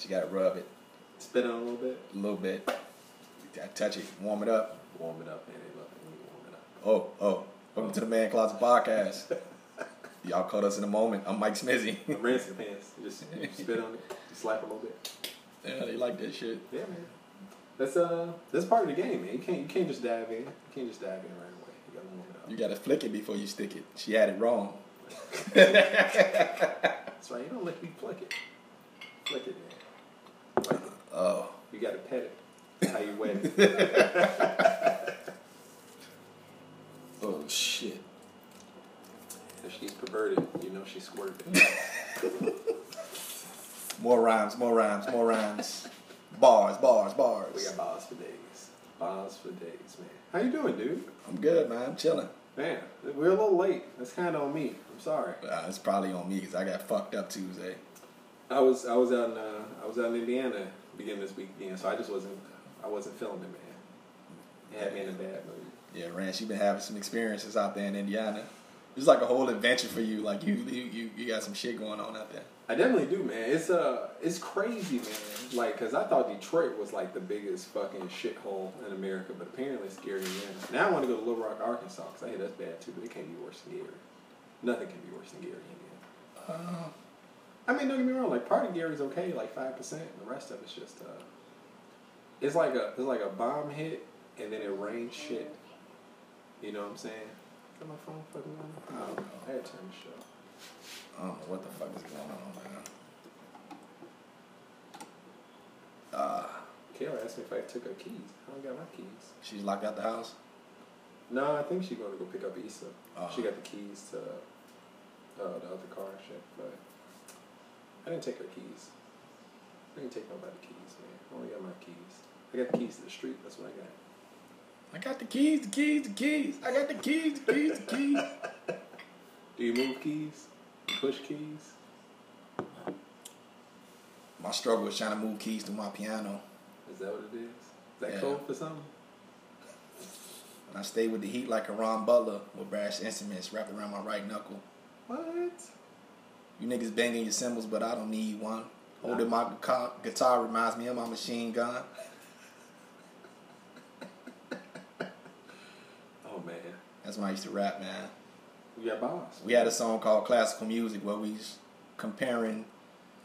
she gotta rub it Spit on it a little bit. a little bit. You gotta touch it, warm it up. Warm it up, man. They love it when you warm it up. Oh, oh. Welcome to the Man Closet Podcast. Y'all caught us in a moment. I'm Mike Smizzy. Rinse the pants. You just spit on it. You slap a little bit. yeah, they like that shit. Yeah, man. That's uh, that's part of the game, man. You can't you can't just dive in. You can't just dive in right away. You gotta warm it up. You gotta flick it before you stick it. She had it wrong. That's right. You don't let me flick it. Flick it, man. Oh. You gotta pet it. How you wet it. Oh shit. if she's perverted, you know she's squirting. More rhymes, more rhymes, more rhymes. Bars, bars, bars. we got bars for days. Bars for days, man. How you doing, dude? I'm good, man. I'm chilling. Man, we're a little late. That's kind of on me. I'm sorry. Uh, it's probably on me because I got fucked up Tuesday. I was I was out in uh, I was out in Indiana beginning this weekend, so I just wasn't I wasn't feeling it, man. It had me in a bad mood. Yeah, Rhance, you've been having some experiences out there in Indiana. It's like a whole adventure for you. Like you, you, you, you got some shit going on out there. I definitely do, man. It's uh, it's crazy, man. Like, cause I thought Detroit was like the biggest fucking shithole in America, but apparently it's Gary, Indiana. Now I want to go to Little Rock, Arkansas, cause I hear that's bad too, but it can't be worse than Gary. Nothing can be worse than Gary, Indiana. Uh, I mean, don't get me wrong. Like, part of Gary's okay, like five percent. The rest of it's just uh, it's like a it's like a bomb hit, and then it rains shit. You know what I'm saying? Got my phone fucking on. I don't know. I had to turn the show. I don't know what the fuck is going on, man. Uh, Kayla asked me if I took her keys. I don't got my keys. she's locked out the house. No, I think she's going to go pick up Issa. Oh. She got the keys to uh, the other car and shit, but I didn't take her keys. I didn't take nobody's keys, man. I only got my keys. I got the keys to the street. That's what I got. I got the keys, the keys, the keys. I got the keys, the keys, the keys. Do you move keys? Push keys? My struggle is trying to move keys to my piano. Is that what it is? Is that Yeah. code for something? And I stay with the heat like a Ron Butler with brass instruments wrapped around my right knuckle. What? You niggas banging your cymbals, but I don't need one. Holding my guitar, guitar reminds me of my machine gun. Oh man, That's when I used to rap, man. you got boss. We had a song called Classical Music where we was comparing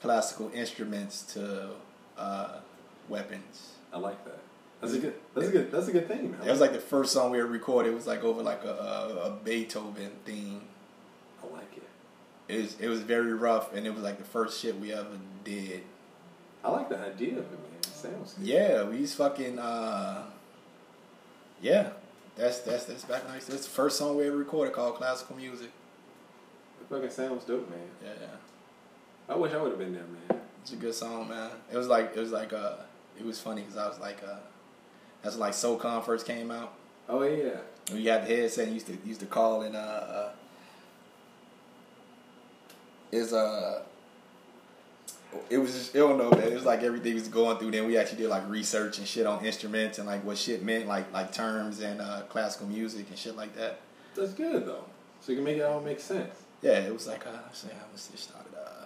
classical instruments to uh, weapons. I like that. That's a good. That's a good. That's a good thing, man. It was like the first song we ever recorded. It was like over like a, a, a Beethoven theme. It. Was it was very rough, and it was like the first shit we ever did. I like the idea of it, man. It sounds good. Yeah, we was fucking. Uh, yeah, that's that's that's back nice. That's the first song we ever recorded called Classical Music. It fucking sounds dope, man. Yeah, yeah. I wish I would have been there, man. It's a good song, man. It was like it was like uh, it was funny because I was like uh, that's like SOCOM first came out. Oh yeah. We had the headset, you used to used to call and uh, uh is uh it was just, I don't know man. It was like everything was going through. Then we actually did like research and shit on instruments and like what shit meant, like like terms and uh, classical music and shit like that. That's good though. So you can make it all make sense. Yeah, it was like uh, say how was it started? Uh,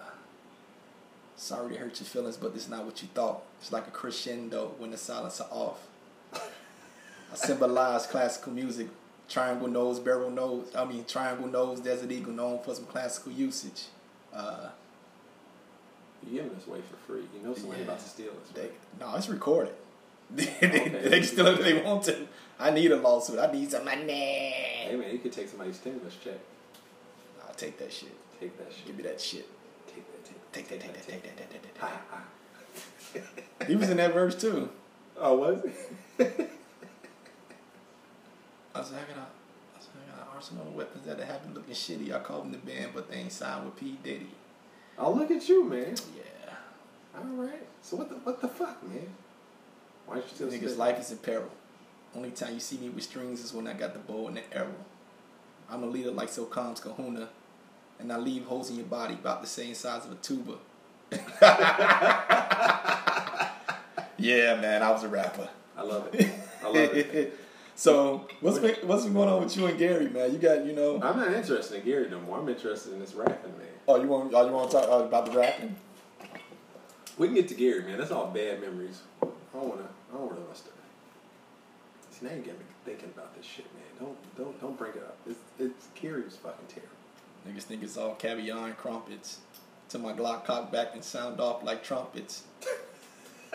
sorry to hurt your feelings, but this is not what you thought. It's like a crescendo when the silence are off. I symbolize classical music. Triangle nose, barrel nose. I mean, triangle nose, desert eagle, known for some classical usage. Uh, You're giving this away for free. You know somebody Yeah. about to steal this. they, no, it's recorded. they, Okay. they can steal it if they want to. I need a lawsuit. I need some money. Hey man, you could take somebody's stimulus check. I'll take that shit. Take that shit. Give me that shit. Take that. Take, Take that, take that, take that, take that, take that. Ha, ha. He was in that verse too. Oh, was it? I said, I got a, I said, I got an arsenal weapons that have been looking shitty. I called them the band, but they ain't signed with P. Diddy. oh, look at you, man. Yeah. All right. So what the what the fuck, man? Why don't you still Niggas' life is in peril. Only time you see me with strings is when I got the bow and the arrow. I'm a leader like So SOCOM's kahuna, and I leave holes in your body about the same size of a tuba. yeah, man, I was a rapper. I love it. I love it. so what's been, what's been going on with you and Gary, man? You got you know. I'm not interested in Gary no more. I'm interested in this rapping, man. Oh, you want oh, you want to talk uh, about the rapping? We can get to Gary, man. That's all bad memories. I don't wanna. I don't wanna must See now you get me thinking about this shit, man. Don't don't don't bring it up. It's it's Gary was fucking terrible. Niggas think it's all caviar and crumpets. Till my Glock cock back and sound off like trumpets.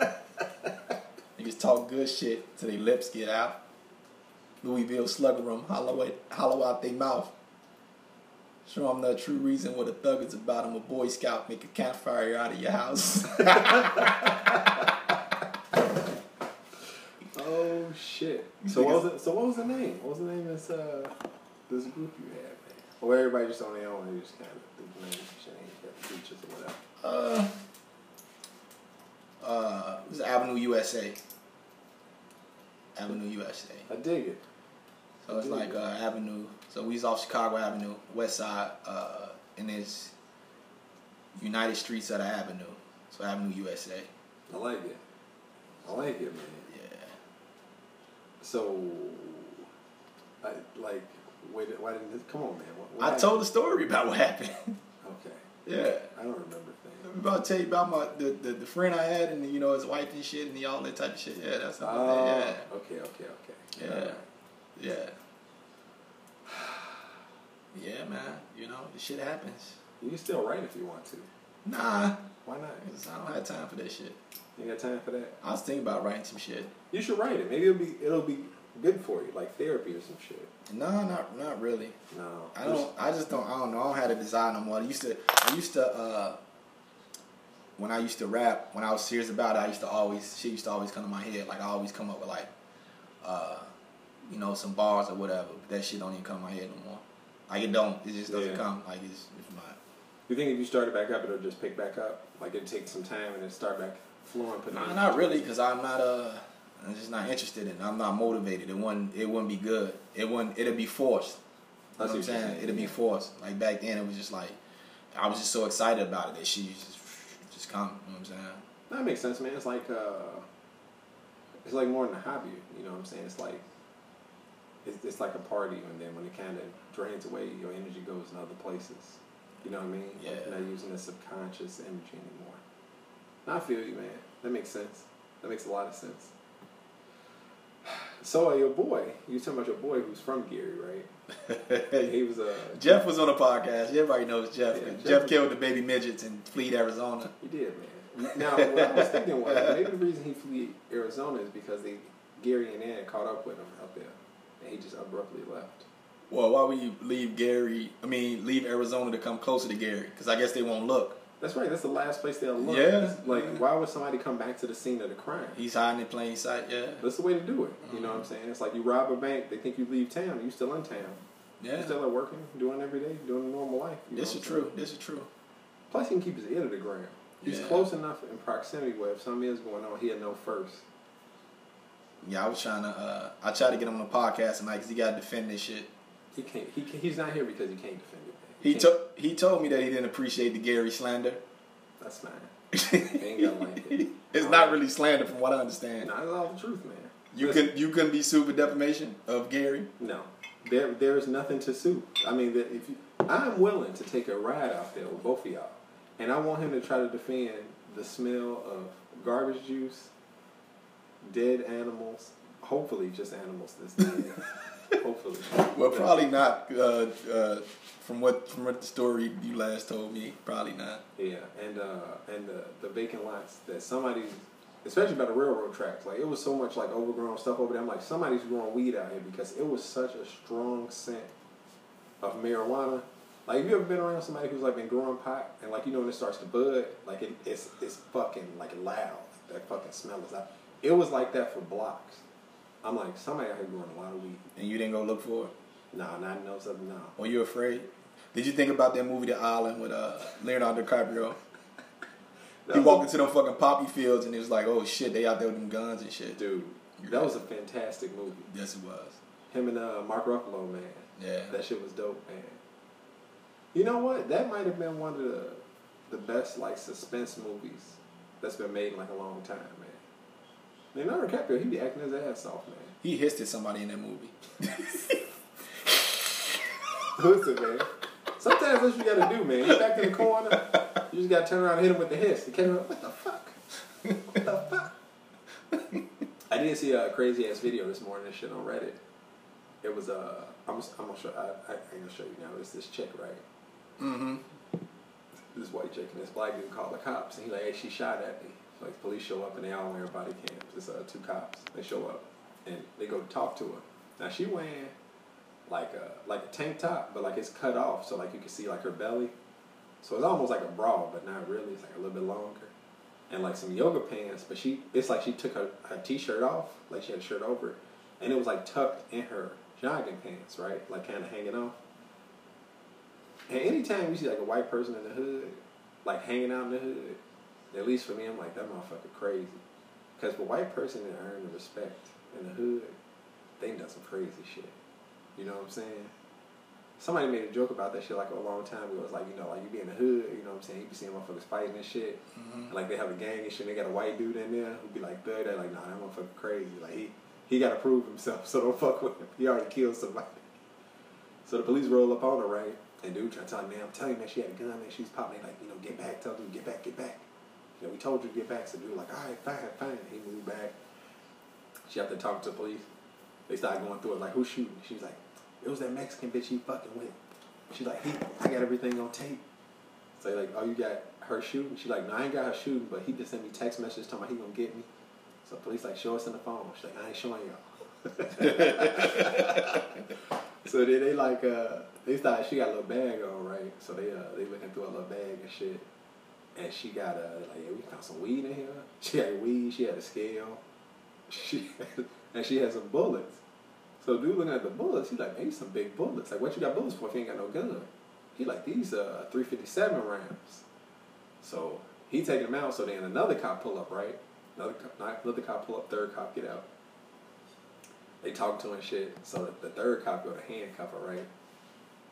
Niggas talk good shit till their lips get out. Louisville slugger them, hollow, it, hollow out their mouth. Show them the true reason what a thug is about. I'm a Boy Scout, make a campfire out of your house. oh shit! So what was it? So what was the name? What was the name of this uh this group you had, man? Or everybody just on their own They just kind of the names change, features or whatever. uh, uh, it was Avenue USA. Avenue USA. I dig it. So it's like uh, Avenue. So we's off Chicago Avenue, West Side, uh, and it's United Streets of the Avenue. So Avenue USA. I like it. I like it, man. Yeah. So, I like. Wait, why didn't this? Come on, man. What, what I happened? told the story about what happened. Okay, yeah. I don't remember things. I'm about to tell you about my the, the, the friend I had and you know his wife and shit and the, all that type of shit. Yeah, that's Oh, yeah. okay, okay, okay. Yeah. Yeah. Yeah, man. You know, the shit happens. You can still write if you want to. Nah. Why not? 'cause I don't have time for that shit. You got time for that? I was thinking about writing some shit. You should write it. Maybe it'll be it'll be good for you, like therapy or some shit. No, not not really. No, I don't. I just don't. I don't know. I don't have a desire no more. I used to. I used to. uh When I used to rap, when I was serious about it, I used to always. Shit used to always come to my head. Like I always come up with like, uh, you know, some bars or whatever. But that shit don't even come to my head no more. Like it don't. It just doesn't Yeah. come. Like it's. It's not. You think if you started back up, it'll just pick back up? Like it'd take some time and then start back flowing? Put Nah, not really, because I'm not. Uh, I'm just not interested in. it. I'm not motivated. It wouldn't. It wouldn't be good. It wouldn't. It'd be forced. You know what I'm saying? saying. It'd be forced. Like back then, it was just like I was just so excited about it that she just just come. You know what I'm saying? That makes sense, man. It's like uh, it's like more than a hobby. You know what I'm saying? It's like it's, it's like a party, and then when it kind of drains away, your energy goes in other places. You know what I mean? Like, Yeah. you're not using the subconscious energy anymore. I feel you, man. That makes sense. That makes a lot of sense. So, uh, your boy, you talking about your boy who's from Gary, right? He was a. Uh, Jeff was on a podcast. Everybody knows Jeff. Yeah, Jeff, Jeff- killed the baby midgets in Fleet, Arizona. He did, man. Now, what I was thinking was maybe the reason he fled Arizona is because they Gary and Ann caught up with him out there, and he just abruptly left. Well, why would you leave Gary? I mean, leave Arizona to come closer to Gary? Because I guess they won't look. That's right. That's the last place they'll look. Yeah. Like, Yeah. why would somebody come back to the scene of the crime? He's hiding in plain sight. Yeah. That's the way to do it. You know what I'm mm-hmm. saying? It's like you rob a bank, they think you leave town, you still in town. Yeah. You still are working, doing every day, doing a normal life. This is true. This is true. Plus, he can keep his ear to the ground. He's Yeah. close enough in proximity where if something is going on, he'll know first. Yeah, I was trying to. Uh, I tried to get him on the podcast tonight because he got to defend this shit. He can't. He can, he's not here because he can't defend it. man. He told he told me that he didn't appreciate the Gary slander. That's fine. ain't gonna like it. it's not really slander, from what I understand. Not at all the truth, man. You Listen, could you couldn't be sued for defamation of Gary. No, there there is nothing to sue. I mean, that if you, I'm willing to take a ride out there with both of y'all, and I want him to try to defend the smell of garbage juice, dead animals. Hopefully, just animals this day. Hopefully. Well, probably not. Uh, uh, from what from what the story you last told me, probably not. Yeah, and uh, and the the vacant lots that somebody, especially by the railroad tracks, like it was so much like overgrown stuff over there. I'm like, somebody's growing weed out here because it was such a strong scent of marijuana. Like, have you ever been around somebody who's like been growing pot and like you know when it starts to bud, like it, it's it's fucking like loud. That fucking smell is out. It was like that for blocks. I'm like, somebody out here growing a lot of weed. And you didn't go look for it. Nah, not no something. Nah. Were you afraid? Did you think about that movie, The Island, with uh, Leonardo DiCaprio? He walked a- into them fucking poppy fields and he was like, "Oh shit, they out there with them guns and shit." dude. That was a fantastic movie. Yes, it was. Him and uh, Mark Ruffalo, man. Yeah. That shit was dope, man. You know what? That might have been one of the the best like suspense movies that's been made in like a long time, man. Leonardo DiCaprio, he be acting his ass off, man. He hissed at somebody in that movie. Listen, man. Sometimes that's what you gotta do, man. You back in the corner, you just gotta turn around and hit him with the hiss. He came up, what the fuck? what the fuck? I did see a crazy ass video this morning. This shit on Reddit. It was uh, I'm I'm gonna show I, I ain't gonna show you now. It's this chick right. Mm-hmm. This white chick and this black dude called the cops and he like, hey, she shot at me. Like police show up and they all wearing body cams. It's uh two cops. They show up and they go talk to her. Now she wearing like a like a tank top, but like it's cut off, so like you can see like her belly. So it's almost like a bra, but not really. It's like a little bit longer, and like some yoga pants. But she, it's like she took her, her t-shirt off, like she had a shirt over, it, and it was like tucked in her jogging pants, right, like kind of hanging off. And anytime you see like a white person in the hood, like hanging out in the hood, at least for me, I'm like that motherfucker crazy. Because for a white person to earn the respect in the hood, they done some crazy shit. You know what I'm saying? Somebody made a joke about that shit like a long time ago. It was like, you know, like you be in the hood, you know what I'm saying? You be seeing motherfuckers fighting and shit. Mm-hmm. And like they have a gang and shit, and they got a white dude in there who be like thug. They're like, nah, that motherfucker crazy. Like he he gotta prove himself, so don't fuck with him. He already killed somebody. So the police roll up on her, right? And dude try to tell me, man, I'm telling you, man, she had a gun and she's popping. They like, you know, get back, tell dude, get back, get back. You know, we told you to get back. So dude like, all right, fine, fine. He moved back. She had to talk to the police. They started going through it like, who's shooting? She's like, it was that Mexican bitch he fucking with. She's like, he, I got everything on tape. So like, oh, you got her shooting? She's like, no, I ain't got her shooting, but he just sent me text messages telling me he gonna get me. So police like, show us in the phone. She's like, I ain't showing y'all. so then they like, uh, they thought she got a little bag on, right? So they uh, they looking through a little bag and shit. And she got a like, yeah, we found some weed in here. She had weed. She had a scale. She had, and she had some bullets. So dude looking at the bullets, he like, man, these some big bullets. Like, what you got bullets for if you ain't got no gun? He like, these uh 357 rounds. So he taking them out. So then another cop pull up, right? Another cop, another cop pull up. Third cop get out. They talk to him and shit. So the third cop go to handcuff her, right?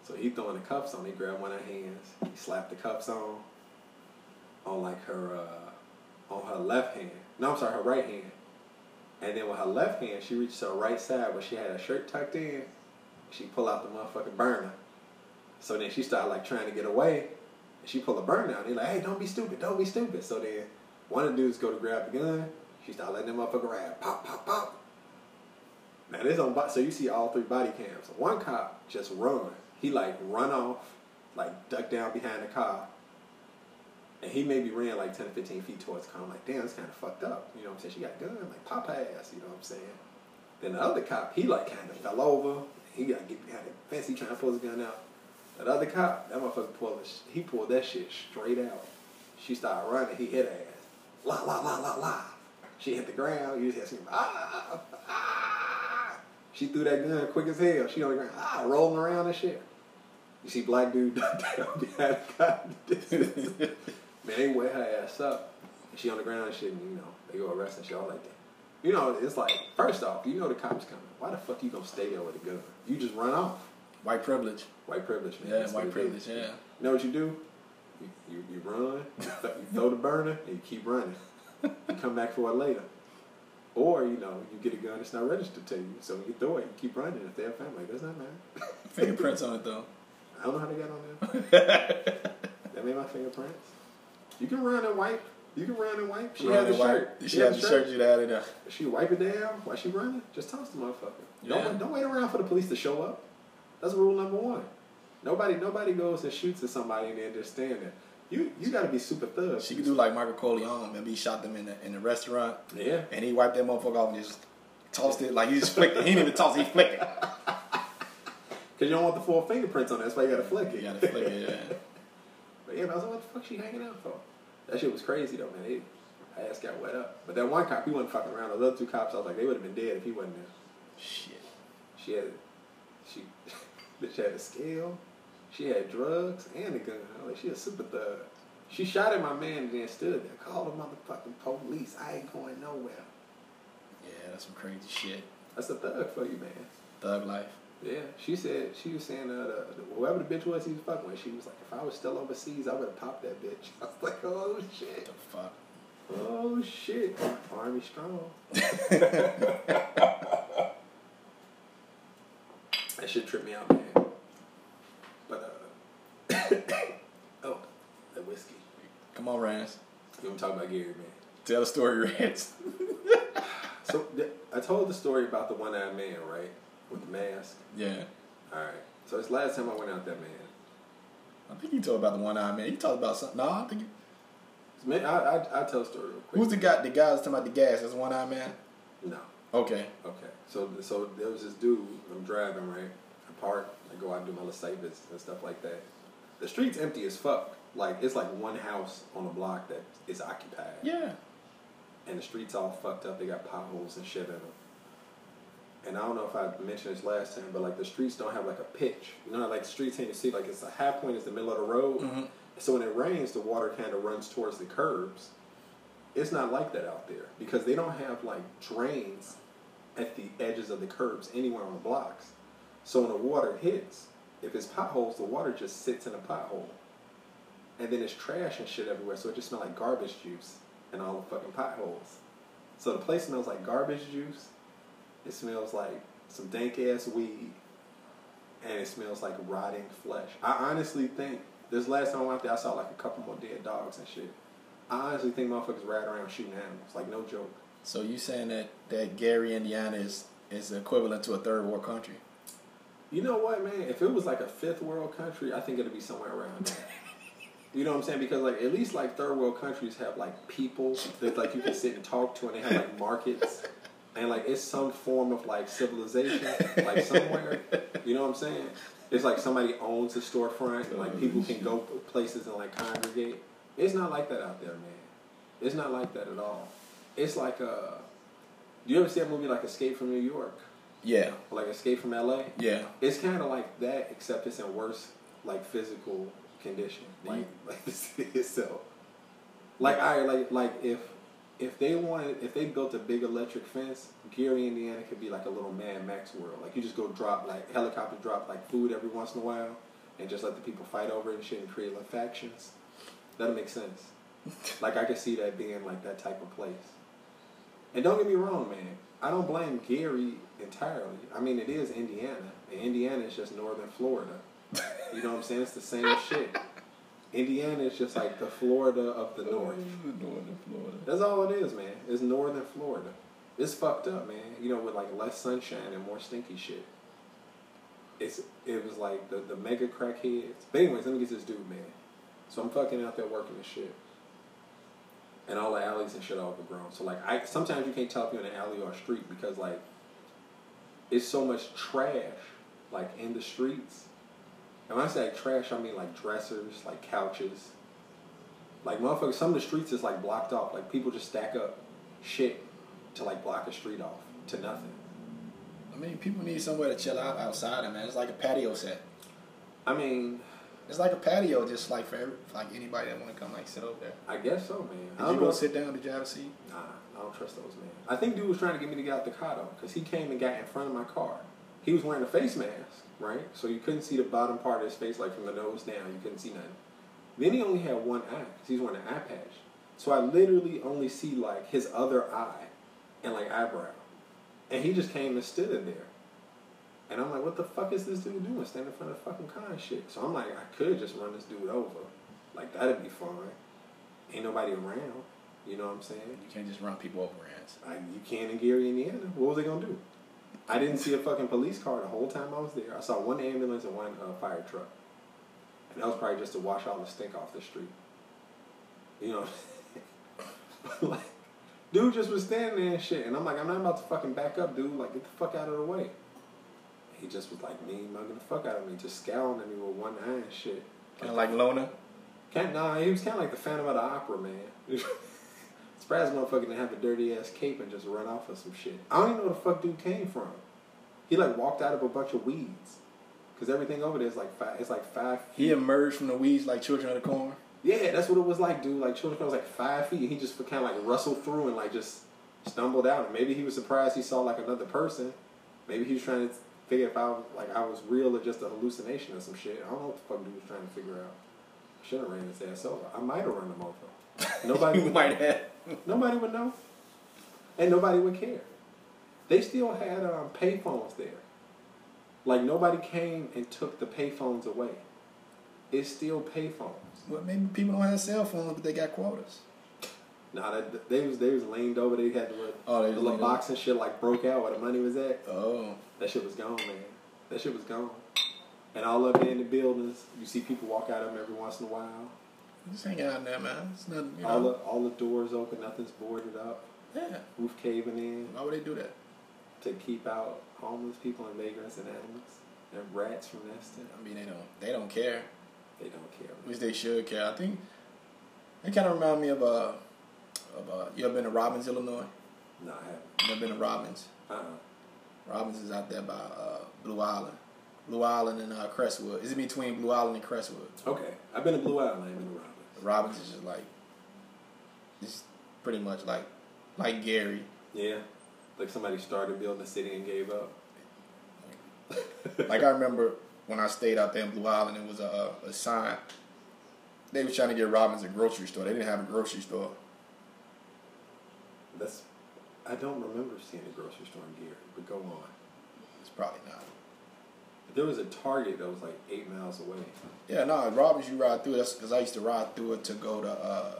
So he throwing the cuffs on. He grab one of her hands. He slapped the cuffs on. On like her, uh, on her left hand. No, I'm sorry, her right hand. And then with her left hand, she reached her right side where she had her shirt tucked in. She pull out the motherfucking burner. So then she started like trying to get away. And she pull a burner out. And like, hey, don't be stupid, don't be stupid. So then one of the dudes go to grab the gun. She started letting them motherfucker ride. Pop, pop, pop. Now this on so you see all three body cams. One cop just run. He like run off, like duck down behind the car. And he maybe ran like 10 15 feet towards car. I'm like, damn, it's kind of fucked up. You know what I'm saying? She got a gun, like pop ass, you know what I'm saying? Then the other cop, he like kind of fell over. He got to get behind the fence. He trying to pull his gun out. That other cop, that motherfucker pulled. He pulled that shit straight out. She started running. He hit her ass. La la la la la. She hit the ground. You just hear some ah ah. She threw that gun quick as hell. She on the ground ah rolling around and shit. You see black dude down behind the cop. Man, they wet her ass up. And she on the ground and shit. And, you know, they go arrest and shit all like that. You know, it's like first off, you know the cops coming. Why the fuck you gonna stay there with a gun? You just run off. White privilege. White privilege, man. Yeah, That's white privilege. Yeah. You know what you do? You, you, you run, you, th- you throw the burner, and you keep running. You come back for it later. Or, you know, you get a gun that's not registered to you. So when you throw it, you keep running. If they have family, does not matter. Fingerprints on it though. I don't know how they got on there. That made my fingerprints. You can run and wipe. You can run and wipe. She had the shirt. She had the shirt. You out it there. She wipe it down while she running. Just toss the motherfucker. Don't don't wait around for the police to show up. That's rule number one. Nobody nobody goes and shoots at somebody and then just stand there. You you got to be super thug. She could do like Michael Corleone. Maybe he shot them in the in the restaurant, yeah. and he wiped that motherfucker off and just tossed it like he just flicked it. He didn't even toss it. He flicked it. Cause you don't want the full fingerprints on it. That's why you got to flick it. You gotta flick it. Yeah. But yeah, I was like, what the fuck she hanging out for? That shit was crazy though, man. They, her ass got wet up. But that one cop, he wasn't fucking around. Those other two cops, I was like, they would have been dead if he wasn't there. Shit. She had, she, bitch had a scale. She had drugs and a gun. I was like, she a super thug. She shot at my man and then stood there. Called the motherfucking police. I ain't going nowhere. Yeah, that's some crazy shit. That's a thug for you, man. Thug life. Yeah, she said she was saying uh, the, the, whoever the bitch was he was fucking with, she was like, if I was still overseas, I would have popped that bitch. I was like, oh shit, The fuck. oh shit, Army strong. that shit tripped me out, man. But uh, oh, that whiskey. Come on, Rhance. You want to talk about Gary, man? Tell the story, Rhance. So th- I told the story about the one-eyed man, right, with the mask. yeah. All right. So it's last time I went out there, man. I think you told about the one eyed man. You talked about something. No, I think you, Man, I I I tell the story real quick. who's the guy? The guy that's talking about the gas. That's one eyed man. No. Okay. Okay. So so there was this dude. I'm driving right. I park. I go out and do my little site visits and stuff like that. The street's empty as fuck. Like it's like one house on the block that is occupied. Yeah. and the streets all fucked up. They got potholes and shit in them. And I don't know if I mentioned this last time, but like the streets don't have like a pitch. You know, like streets in you see, like it's a high point is the middle of the road. Mhm. So when it rains, the water kind of runs towards the curbs. It's not like that out there because they don't have like drains at the edges of the curbs anywhere on the blocks. So when the water hits, if it's potholes, the water just sits in a pothole. And then it's trash and shit everywhere, so it just smells like garbage juice and all the fucking potholes. So the place smells like garbage juice. It smells like some dank ass weed, and it smells like rotting flesh. I honestly think this last time I went out there, I saw like a couple more dead dogs and shit. I honestly think motherfuckers ride around shooting animals, like no joke. So you saying that that Gary, Indiana is is equivalent to a third world country? You know what, man? If it was like a fifth world country, I think it'd be somewhere around there. You know what I'm saying? Because like at least like third world countries have like people that like you can sit and talk to, and they have like markets, and like it's some form of like civilization, like somewhere. You know what I'm saying? It's like somebody owns a storefront, and like people can go places and like congregate. It's not like that out there, man. It's not like that at all. It's like uh, do you ever see a movie like Escape from New York, Yeah. or like Escape from L.A.? Yeah. It's kind of like that, except it's in worse, like physical condition, like like the city itself. Like I like like if if they wanted if they built a big electric fence, Gary, Indiana could be like a little Mad Max world. Like you just go drop like helicopter drop like food every once in a while, and just let the people fight over it and shit and create like factions. That'll make sense. like I could see that being like that type of place. And don't get me wrong, man. I don't blame Gary entirely. I mean, it is Indiana, and Indiana is just northern Florida. You know what I'm saying? It's the same shit. Indiana is just like the Florida of the oh, north. Northern Florida. That's all it is, man. It's northern Florida. It's fucked up, man. You know, with like less sunshine and more stinky shit. It's it was like the the mega crackheads. But anyways, let me get this dude, man. So I'm fucking out there working this shit. And all the alleys and shit are overgrown. So like I sometimes you can't tell if you're in an alley or a street because like it's so much trash like in the streets. And when I say like, trash, I mean like dressers, like couches. Like motherfuckers, some of the streets is like blocked off. Like people just stack up shit to like block a street off to nothing. I mean, people need somewhere to chill out outside, man. It's like a patio set. I mean, It's like a patio, just like for every, like anybody that want to come like sit over there. I guess so, man. I Did don't you go know. sit down? Did you have a seat? Nah, I don't trust those men. I think dude was trying to get me to get out the car though, because he came and got in front of my car. He was wearing a face mask, right? So you couldn't see the bottom part of his face, like from the nose down. You couldn't see nothing. Then he only had one eye, because he's wearing an eye patch. So I literally only see like his other eye and like eyebrow. And he just came and stood in there. And I'm like, what the fuck is this dude doing? Standing in front of fucking car shit. So I'm like, I could just run this dude over. Like, that'd be fine. Ain't nobody around. You know what I'm saying? You can't just run people over. I, you can in Gary, Indiana. What was they gonna do? I didn't see a fucking police car the whole time I was there. I saw one ambulance and one uh, fire truck, and that was probably just to wash all the stink off the street. You know, like, dude just was standing there and shit, and I'm like, I'm not about to fucking back up, dude. Like, get the fuck out of the way. He just was like me mugging the fuck out of me, just scowling at me with one eye and shit. Kind of like Lona. Can't, nah, he was kind of like the Phantom of the Opera, man. Surprised motherfucker didn't have a dirty ass cape and just run off of some shit. I don't even know where the fuck dude came from. He like walked out of a bunch of weeds, cause everything over there is like five. It's like five. He emerged from the weeds like children of the corn. Yeah, that's what it was like, dude. Like children of the corn was like five feet. And he just kind of like rustled through and like just stumbled out. And maybe he was surprised he saw like another person. Maybe he was trying to figure if I was like I was real or just a hallucination or some shit. I don't know what the fuck dude was trying to figure out. Should have ran his ass over. I might have run him over. Nobody you would might have. Nobody would know, and nobody would care. They still had um, payphones there. Like nobody came and took the payphones away. It's still payphones. Well, maybe people don't have cell phones, but they got quotas. Nah, that, they was they was leaned over. They had the little, Oh, they the little leaned over. box and shit like broke out where the money was at. Oh, That shit was gone, man. That shit was gone. And all up there in the buildings, you see people walk out of them every once in a while. Just hanging out there, man. It's nothing, you All the all the doors open, nothing's boarded up, yeah. roof caving in Why would they do that? to keep out homeless people and vagrants and animals and rats from nesting. I mean, they don't. They don't care. They don't care. Which they should care. I think they kind of remind me of uh, of uh, you ever been to Robbins, Illinois? No, I haven't. You never been to Robbins? Uh-uh. Robbins is out there by uh, Blue Island. Blue Island and uh, Crestwood. Is it between Blue Island and Crestwood? Okay. I've been to Blue Island. Robbins. Is just like it's pretty much like like Gary. Yeah. Like somebody started building a city and gave up. Like I remember when I stayed out there in Blue Island, it was a, a sign. They was trying to get Robbins a grocery store. They didn't have a grocery store. That's. I don't remember seeing a grocery store in Gary, but go on. It's probably not. There was a Target that was like eight miles away. Yeah, no, Robbins you ride through. That's because I used to ride through it to go to uh,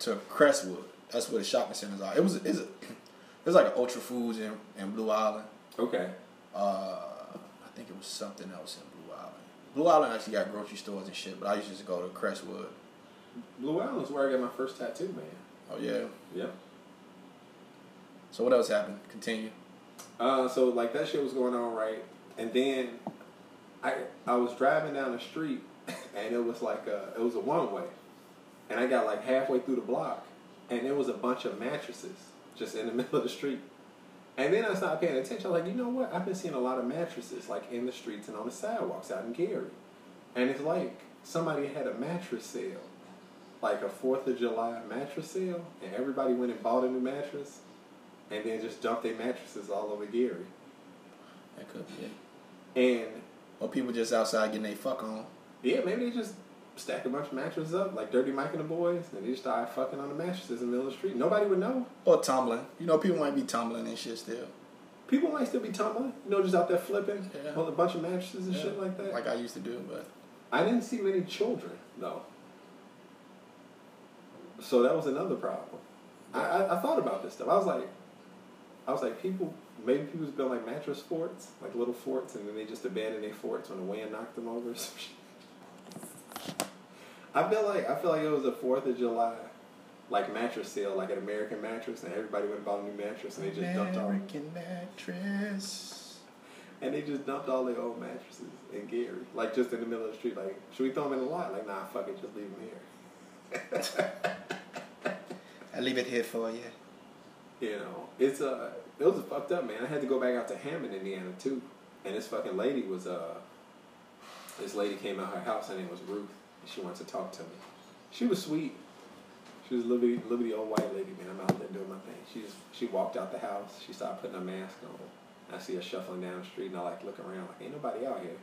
to Crestwood. That's where the shopping centers are. It was it's it was like an Ultra Foods in, in Blue Island. Okay. Uh, I think it was something else in Blue Island. Blue Island actually got grocery stores and shit, but I used to just go to Crestwood. Blue Island is where I got my first tattoo, man. Oh yeah. Yep. So what else happened? Continue. Uh, so like that shit was going on right, and then I I was driving down the street, and it was like a it was a one way, and I got like halfway through the block, and there was a bunch of mattresses just in the middle of the street, and then I started paying attention. I'm like you know what? I've been seeing a lot of mattresses like in the streets and on the sidewalks out in Gary, and it's like somebody had a mattress sale, like a Fourth of July mattress sale, and everybody went and bought a new mattress and then just dumped their mattresses all over Gary. That could be it. And Or people just outside getting their fuck on. yeah, maybe they just stack a bunch of mattresses up, like Dirty Mike and the boys, and they just started fucking on the mattresses in the middle of the street. Nobody would know. Or tumbling. You know, people might be tumbling and shit still. People might still be tumbling, you know, just out there flipping Yeah. on a bunch of mattresses and Yeah. shit like that. Like I used to do, but I didn't see many children though, so that was another problem. I, I, I thought about this stuff. I was like, I was like, people maybe people's built like mattress forts, like little forts, and then they just abandoned their forts when the wind knocked them over. or some shit. I feel like I feel like it was a Fourth of July, like mattress sale, like an American mattress, and everybody went and bought a new mattress, and they just dumped all American mattress. and they just dumped all their old mattresses in Gary, like just in the middle of the street. Like, should we throw them in the lot? Like, nah, fuck it, just leave them here. I leave it here for you. You know, it's uh, it was fucked up, man. I had to go back out to Hammond, Indiana, too, and this fucking lady was uh, this lady came out her house. Her name was Ruth, and she wanted to talk to me. She was sweet. She was a little bitty, little bitty old white lady, man. I'm out there doing my thing. She just she walked out the house. She started putting her mask on. I see her shuffling down the street, and I like look around, like ain't nobody out here.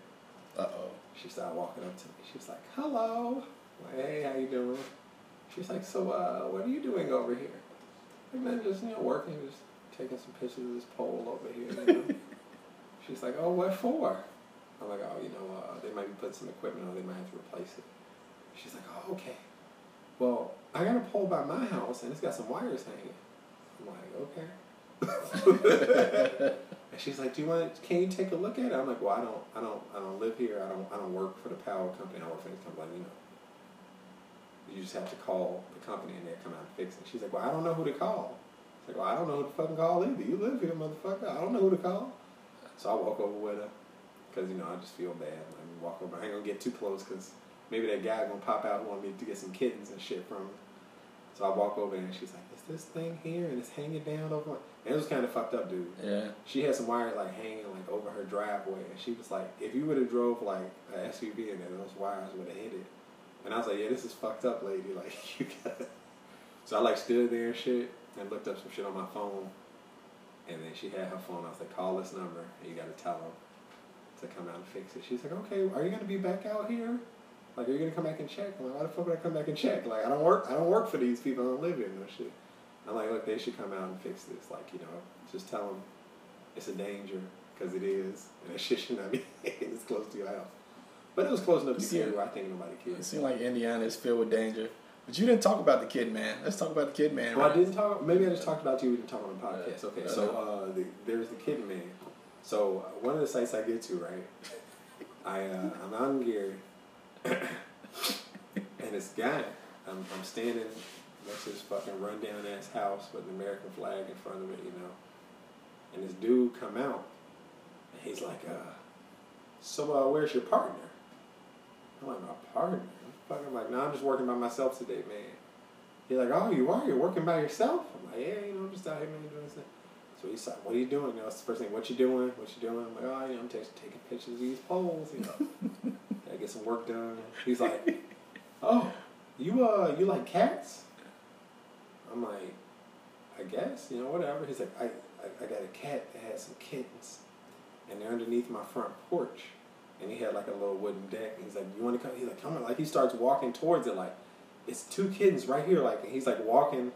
Uh oh. She started walking up to me. She was like, "Hello, like, hey, how you doing?" She's like, "So, uh, what are you doing over here?" Like, man, just you know, working, just taking some pictures of this pole over here. You know? She's like, "Oh, what for?" I'm like, "Oh, you know, uh, they might be putting some equipment on. They might have to replace it." She's like, "Oh, okay." Well, I got a pole by my house, and it's got some wires hanging. I'm like, "Okay." And she's like, "Do you want? Can you take a look at it?" I'm like, "Well, I don't, I don't, I don't live here. I don't, I don't work for the power company. I work for this company. You know, you just have to call the company and they come out and fix it." She's like, "Well, I don't know who to call." It's like, "Well, I don't know who to fucking call either. You live here, motherfucker. I don't know who to call." So I walk over with her because you know I just feel bad. Let me walk over. I ain't gonna get too close because maybe that guy gonna pop out and want me to get some kittens and shit from her. So I walk over and she's like, "Is this thing here and it's hanging down over?" And it was kind of fucked up, dude Yeah. she had some wires like hanging like over her driveway, and she was like, if you would have drove like an SUV in there, those wires would have hit it. And I was like, yeah, this is fucked up, lady. Like you got. So I like stood there and shit, and looked up some shit on my phone, and then she had her phone. I was like, call this number, and you got to tell them to come out and fix it. She's like, okay, are you gonna be back out here? Like, are you gonna come back and check? I'm like, why the fuck would I come back and check? Like, I don't work. I don't work for these people. I don't live here. No shit. I'm like, look, they should come out and fix this. Like, you know, just tell them it's a danger because it is, and that shit should not be it's close to your house. But it was close enough to See, where I think nobody killed. It seemed like Indiana is filled with danger. But you didn't talk about the Kid Man. Let's talk about the Kid Man. Well, I didn't talk. Maybe I just talked about you. We didn't talk on the podcast. Okay, so uh, the, there's the Kid Man. So one of the sites I get to, right? I uh, I'm out in Gary, and this guy, I'm, I'm standing next to this fucking rundown ass house with an American flag in front of it, you know. And this dude come out, and he's like, uh, "So, uh, where's your partner?" I'm like, "My partner." I'm fucking like, "No, I'm just working by myself today, man." He's like, "Oh, you are? You're working by yourself?" I'm like, "Yeah, you know, I'm just out here, man, doing this thing." So he's like, "What are you doing?" You know, it's the first thing. What you doing? What you doing? I'm like, "Oh, you know, I'm ta- taking pictures of these poles. You know, gotta get some work done." He's like, "Oh, you uh, you like cats?" I'm like, "I guess, you know, whatever." He's like, "I, I, I got a cat that has some kittens, and they're underneath my front porch." And he had like a little wooden deck. And he's like, "You want to come?" He's like, "Come on!" Like he starts walking towards it, like it's two kittens right here. Like and he's like walking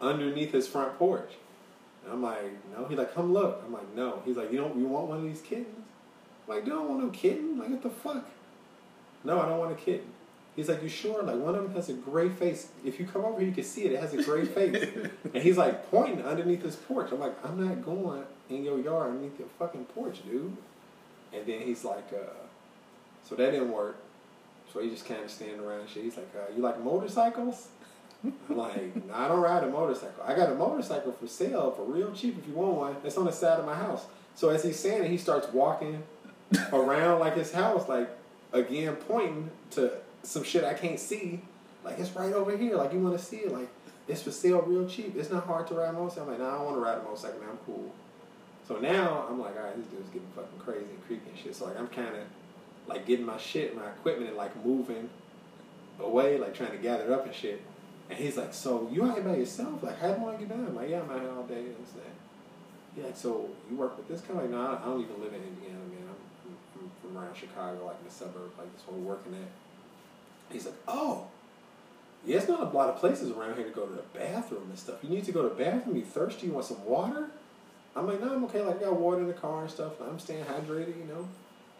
underneath his front porch. And I'm like, no. He's like, come look. I'm like, no. He's like, you don't. You want one of these kittens? I'm like, don't want no kitten. Like, what the fuck? No, I don't want a kitten. He's like, you sure? Like, one of them has a gray face. If you come over here, you can see it. It has a gray face. and he's like pointing underneath his porch. I'm like, I'm not going in your yard underneath your fucking porch, dude. And then he's like, uh, so that didn't work. So he just kind of standing around and shit. He's like, uh, you like motorcycles? I'm like, nah, I don't ride a motorcycle. I got a motorcycle for sale for real cheap if you want one. It's on the side of my house. So as he's saying it, he starts walking around like his house, like again pointing to some shit I can't see. Like it's right over here. Like you want to see it? Like it's for sale real cheap. It's not hard to ride a motorcycle. I'm like, nah, I don't want to ride a motorcycle. Man, I'm cool. So now I'm like, all right, this dude's getting fucking crazy and creepy and shit. So like I'm kind of like getting my shit, my equipment, and like moving away, like trying to gather up and shit. And he's like, so you out here by yourself? Like, how long you been? I'm like, yeah, I'm out here all day and this day. He's like, so you work with this company? No, I don't even live in Indiana, man. I'm, from around Chicago, like in the suburb, like this we're working at. He's like, oh, yeah, it's not a lot of places around here to go to the bathroom and stuff. You need to go to the bathroom. You thirsty? You want some water? I'm like, no, I'm okay. Like, I got water in the car and stuff. I'm staying hydrated, you know.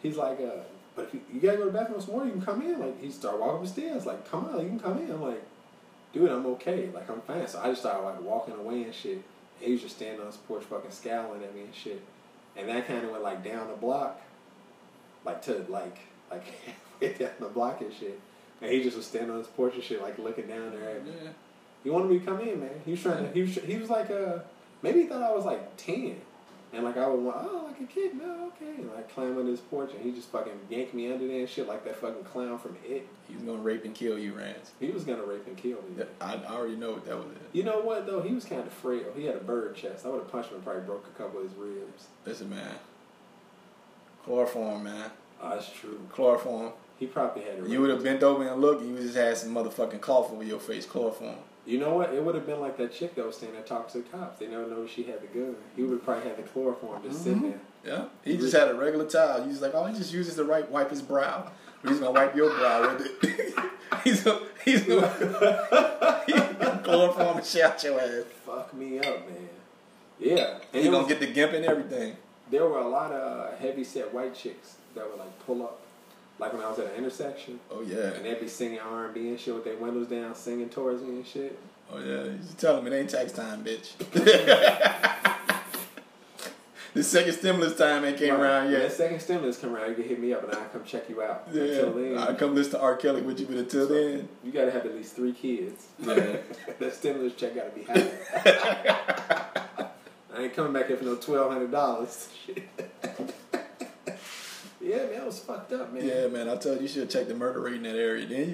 He's like, uh, but if you, you gotta go to the bathroom some more, you can come in. Like, he started walking up the stairs. Like, come on, you can come in. I'm like, dude, I'm okay. Like, I'm fine. So I just started like walking away and shit. And he was just standing on his porch, fucking scowling at me and shit. And that kind of went like down the block, like to like like halfway down the block and shit. And he just was standing on his porch and shit, like looking down there at me. Yeah. He wanted me to come in, man. He was trying to. He was. He was like, uh, maybe he thought I was like ten, and like I would want, oh, like a kid, no, okay, and like climb on his porch, and he just fucking yanked me under there and shit, like that fucking clown from It. He's gonna rape and kill you, Rhance. He was gonna rape and kill me. I, I already know what that was. You know what though? He was kind of frail. He had a bird chest. I would have punched him and probably broke a couple of his ribs. Listen, man. Chloroform, man. Oh, that's true. Chloroform. He probably had a. You would have bent over and looked, you would just had some motherfucking cloth over your face. Chloroform. You know what? It would have been like that chick that was standing there talking to the cops. They never know she had the gun. He would probably had the chloroform just sitting Mhm. there. Yeah. He just had a regular towel. He's like, oh, he just uses the right wipe his brow. He's gonna wipe your brow with it. he's gonna, he's gonna, chloroform and shout your ass. Fuck me up, man. Yeah. And He's gonna was- get the gimp and everything. there were a lot of heavy set white chicks that would like pull up, like when I was at an intersection, Oh yeah. and they'd be singing R and B and shit with their windows down, singing towards me and shit. Oh yeah. You tell him it ain't tax time, bitch. the second stimulus time ain't came Right. around When that yet. second stimulus come around, you can hit me up and I will come check you out. Until then, Yeah. I come listen to R. Kelly with you, but until then, you gotta have at least three kids. Yeah. that stimulus check gotta be high. I ain't coming back here for no twelve hundred dollars. Yeah, man, it was fucked up, man. yeah, man. I told you, you should check the murder rate in that area. Then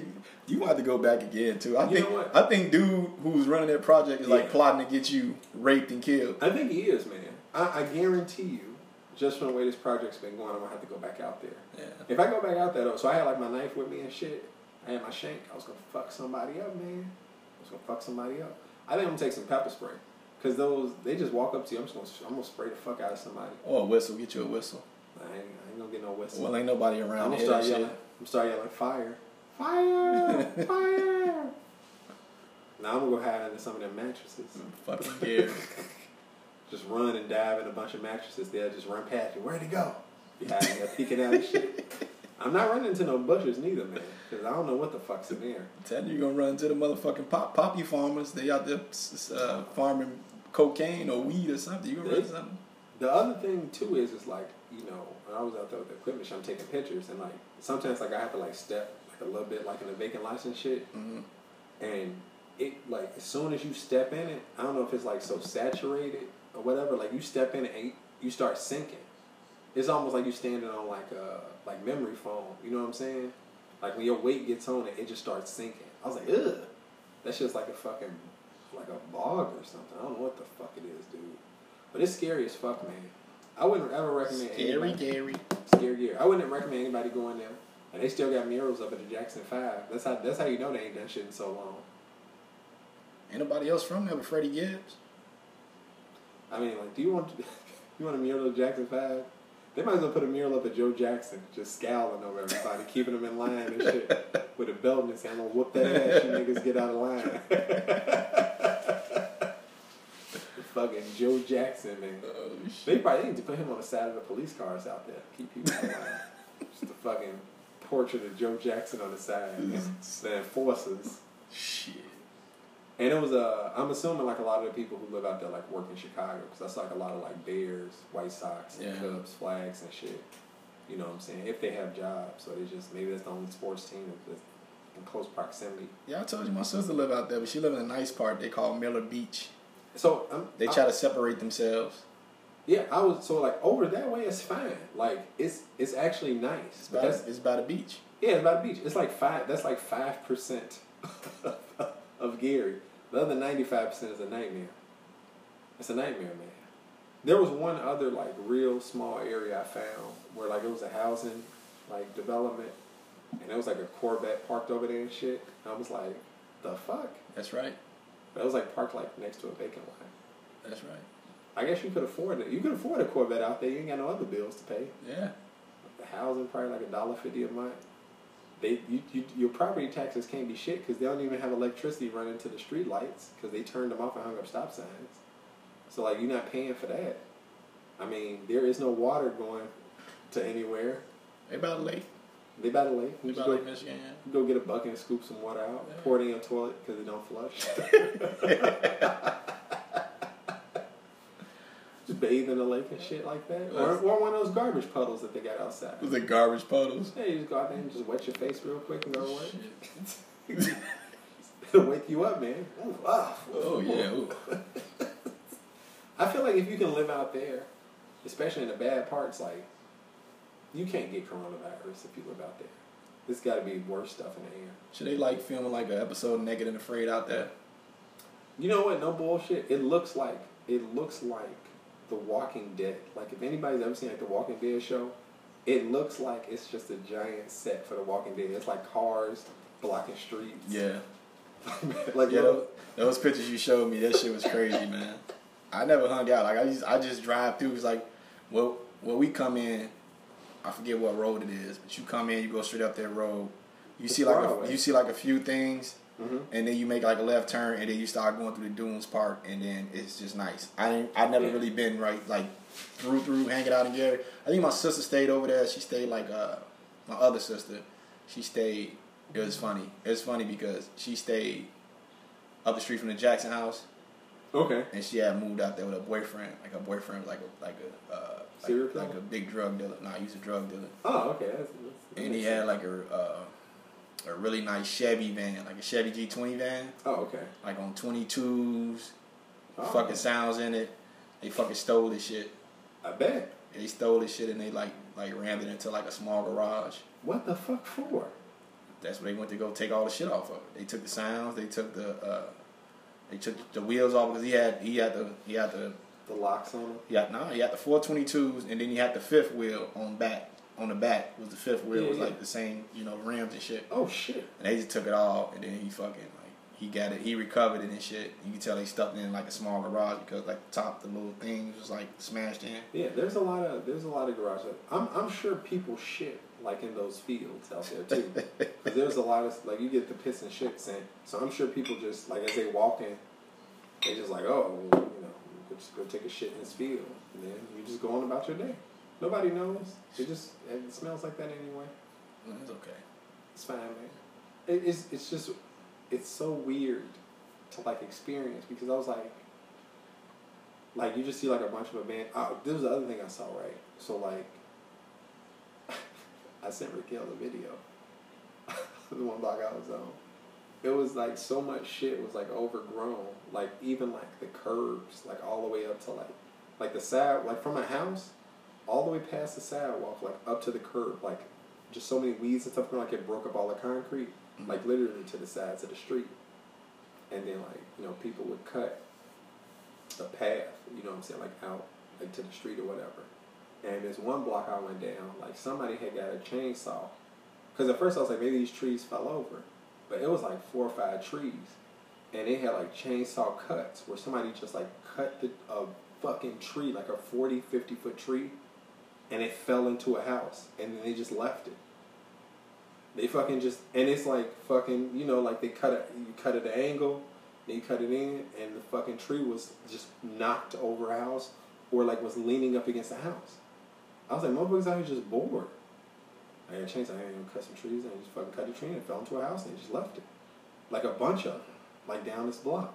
you you want to go back again too. I You think? I think dude who's running that project is like plotting to get you raped and killed. I think he is, man. I, I guarantee you, just from the way this project's been going, I'm gonna have to go back out there. Yeah. If I go back out there, though, so I had like my knife with me and shit. I had my shank. I was gonna fuck somebody up, man. I was gonna fuck somebody up. I think I'm gonna take some pepper spray, cause those they just walk up to you. I'm just gonna I'm gonna spray the fuck out of somebody. Or a whistle, get you a whistle. I ain't, I get no whistle. Well, ain't nobody around. I'm gonna start yelling. shit. I'm gonna start yelling fire, fire, fire. Now I'm gonna go hide under some of them mattresses. Fucking Gary. Just run and dive in a bunch of mattresses. They'll just run past you. Where'd he go? You hiding there peeking out and shit. I'm not running into no bushes neither, man. Because I don't know what the fuck's in there. Tell you, you're gonna run into the motherfucking pop poppy farmers. They out there uh, farming cocaine or weed or something. You gonna run into something? The other thing too is, it's like you know, when I was out there with the equipment, shop, I'm taking pictures, and like sometimes like I have to like step like a little bit like in the vacant license shit, Mm-hmm. and it like as soon as you step in it, I don't know if it's like so saturated or whatever. Like you step in it and you start sinking. It's almost like you standing on like a like memory foam. You know what I'm saying? Like when your weight gets on it, it just starts sinking. I was like, ugh. That's just like a fucking like a bog or something. I don't know what the fuck it is, dude. But it's scary as fuck, man. I wouldn't ever recommend Scary, anybody. Gary. Scary gear. I wouldn't recommend anybody going there. And they still got murals up at the Jackson Five. That's how that's how you know they ain't done shit in so long. Ain't nobody else from there but Freddie Gibbs. I mean, like, do you want you want a mural of Jackson Five? They might as well put a mural up of Joe Jackson, just scowling over everybody, keeping them in line and shit, with a belt in his hand. I'm gonna whoop that ass, you niggas get out of line. fucking Joe Jackson, man. Oh, They probably need to put him on the side of the police cars out there, keep people in line. just a fucking portrait of Joe Jackson on the side, the enforcers. Shit. And it was uh, I'm assuming like a lot of the people who live out there like work in Chicago because that's like a lot of like Bears, White Sox, and Yeah. Cubs flags and shit. You know what I'm saying? If they have jobs, so they just maybe that's the only sports team that's in close proximity. Yeah, I told you my sister live out there, but she live in a nice part they call Miller Beach. So um, They I- try to separate themselves. yeah, I was so like over that way it's fine. Like it's it's actually nice. It's by, that's it's by the beach. yeah, it's by the beach. It's like five. That's like five percent of Gary. The other ninety five percent is a nightmare. It's a nightmare, man. There was one other like real small area I found where like it was a housing like development, and it was like a Corvette parked over there and shit. I was like, the fuck? That's right. It was like parked like next to a vacant lot. That's right. I guess you could afford it. You could afford a Corvette out there. You ain't got no other bills to pay. Yeah. The housing probably like a dollar fifty a month. They you, you your property taxes can't be shit because they don't even have electricity running to the street lights because they turned them off and hung up stop signs. So like you're not paying for that. I mean there is no water going to anywhere. They the lake. They by the lake. They You by go, Lake Michigan. go get a bucket and scoop some water out. Yeah. Pour it in your toilet because it don't flush. just bathe in the lake and shit like that, or, or one of those garbage puddles that they got outside. Was it garbage puddles? Yeah, you just go out there and just wet your face real quick and go away. It'll wake you up, man. Ooh, ah. Oh yeah. Ooh. I feel like if you can live out there, especially in the bad parts, like you can't get coronavirus if you live out there. There's got to be worse stuff in the air. Should they like filming like an episode of Naked and Afraid out there? You know what? No bullshit. It looks like it looks like The Walking Dead. Like if anybody's ever seen like The Walking Dead show, it looks like it's just a giant set for The Walking Dead. It's like cars blocking streets. Yeah. like Yeah, little- those, those pictures you showed me, that shit was crazy, man. I never hung out. Like I just, I just drive through. It's like, well, when we come in, I forget what road it is, but you come in, you go straight up that road. You It's see like a, you see like a few things, Mhm. and then you make like a left turn, and then you start going through the Dunes Park, and then it's just nice. I didn't, I never Yeah. really been right like through through hanging out in Gary. I think my sister stayed over there. She stayed like uh my other sister. She stayed. It was funny. It was funny because she stayed up the street from the Jackson house, Okay. and she had moved out there with a boyfriend. Like a boyfriend was like a like a uh, like, like a big drug dealer. No, nah, he's a drug dealer, Oh, okay. That's, that's, that and he had like a uh, a really nice Chevy van, like a Chevy G twenty van, Oh, okay. like on twenty twos. Oh, Fucking sounds in it. They fucking stole this shit. I bet. They stole this shit and they like like rammed it into like a small garage. What the fuck for? That's where they went to go take all the shit off of it. They took the sounds. They took the uh, they took the wheels off because he had he had the he had the The locks on them? he had no he had the four twenty twos and then he had the fifth wheel on back on the back was the fifth wheel Yeah, was yeah. like the same you know rims and shit. Oh shit. And they just took it all and then he fucking like he got it he recovered it and shit. You can tell they stuffed it in like a small garage because like the top the little things was like smashed in. Yeah, there's a lot of there's a lot of garages. I'm I'm sure people shit like in those fields out there too. Because there's a lot of like you get the piss and shit scent. So I'm sure people just like as they walk in, they just like oh well, you know go- just go take a shit in this field and then you just go on about your day. Nobody knows. It just it smells like that anyway. It's okay. It's fine, man. it, it's it's just it's so weird to like experience because I was like, like you just see like a bunch of a band. Uh, this was the other thing I saw right. So like, I sent Raquel the video. the one block I was on. It was like so much shit was like overgrown. Like even like the curbs, like all the way up to like, like the side, like from my house, all the way past the sidewalk, like up to the curb, like just so many weeds and stuff. Like it broke up all the concrete, Mhm. like literally to the sides of the street. And then like you know people would cut a path, you know what I'm saying, like out like to the street or whatever. And this one block I went down, like somebody had got a chainsaw. Because at first I was like, maybe these trees fell over. But it was like four or five trees. And they had like chainsaw cuts where somebody just like cut the, a fucking tree, like a 40, 50 foot tree. And it fell into a house. And then they just left it. They fucking just, and it's like fucking, you know, like they cut it, you cut it at an angle, then you cut it in, and the fucking tree was just knocked over a house or like was leaning up against the house. I was like, motherfuckers out here just bored. I got a chance, I had to cut some trees and I just fucking cut the tree and it fell into a house and they just left it. Like a bunch of them, like down this block.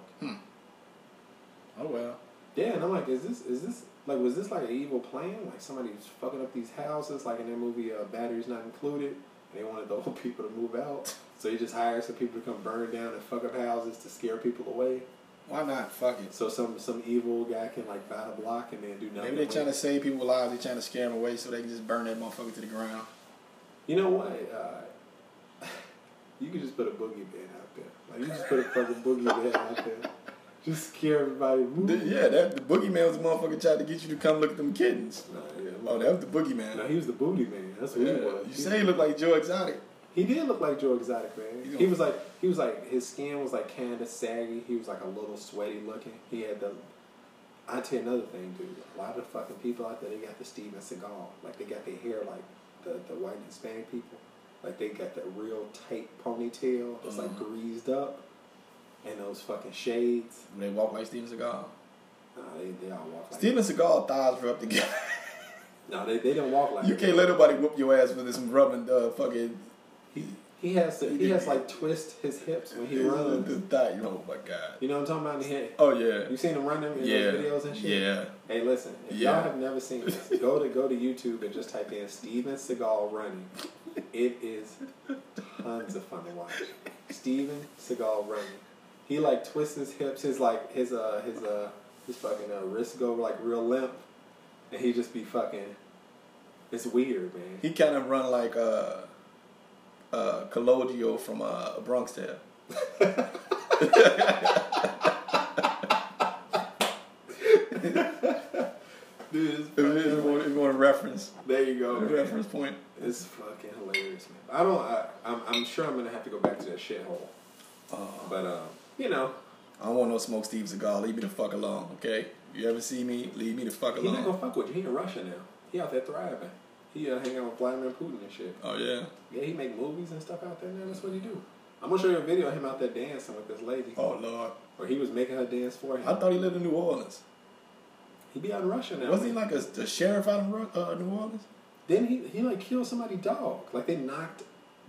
Oh well. Yeah, and I'm like, is this, is this, like, was this like an evil plan? Like somebody's fucking up these houses, like in that movie, uh, Batteries Not Included. And they wanted the old people to move out. So you just hired some people to come burn down and fuck up houses to scare people away. Why not? Fuck it. So some some evil guy can like buy the block and then do nothing. Maybe they're trying to save people's lives. They're trying to scare them away so they can just burn that motherfucker to the ground. You know what? Uh, you could just put a boogie boogeyman out there. Like you just put a fucking boogie boogeyman out there. Just scare everybody. The- yeah, that the boogeyman was the motherfucker tried to get you to come look at them kittens. Nah, yeah, Oh, that was the boogeyman. No, he was the booty man. That's what yeah. he was. You He- say he looked like Joe Exotic. He did look like Joe Exotic, man. He was like he was like his skin was like kind of saggy. He was like a little sweaty looking. He had the. I tell you another thing, dude. A lot of the fucking people out there, they got the Steven Seagal. Like they got their hair like the the white and Hispanic people. Like they got that real tight ponytail. It's like Uh-huh. greased up, and those fucking shades. They walk like Steven Seagal. Nah, they they all walk like. Steven Seagal thighs rub together. No, they they don't walk like. you can't let nobody whoop your ass with this rubbing uh, fucking. He, has to. He has like twist his hips when he runs. The thigh. Oh my god. You know what I'm talking about? He Oh yeah. You seen him running in Yeah. those videos and shit? Yeah. Hey, listen. If Yeah. y'all have never seen this, go to go to YouTube and just type in Steven Seagal running. It is tons of fun to watch. Steven Seagal running. He like twists his hips, his like his uh his uh his fucking uh, wrists go like real limp, and he just be fucking. It's weird, man. He kind of run like uh, uh, Collodio from uh, A Bronx Tale. Dude, it's If want, if want a reference, there you go. reference point. It's fucking hilarious, man. I don't. I, I'm. I'm sure I'm gonna have to go back to that shithole. Uh, But um, you know, I don't want no smoke Steve Seagal. Leave me the fuck alone, okay? You ever see me? Leave me the fuck alone. he not alone. gonna fuck with you. He in Russia now. He out there thriving. He uh, hang out with Vladimir Putin and shit. Oh yeah. Yeah, he make movies and stuff out there now. That's what he do. I'm gonna show you a video of him out there dancing with this lady, Oh lord. or he was making her dance for him. I thought he lived in New Orleans. He be out in Russia now. Wasn't he like a, the sheriff out in uh, New Orleans? Then he he like killed somebody's dog. Like they knocked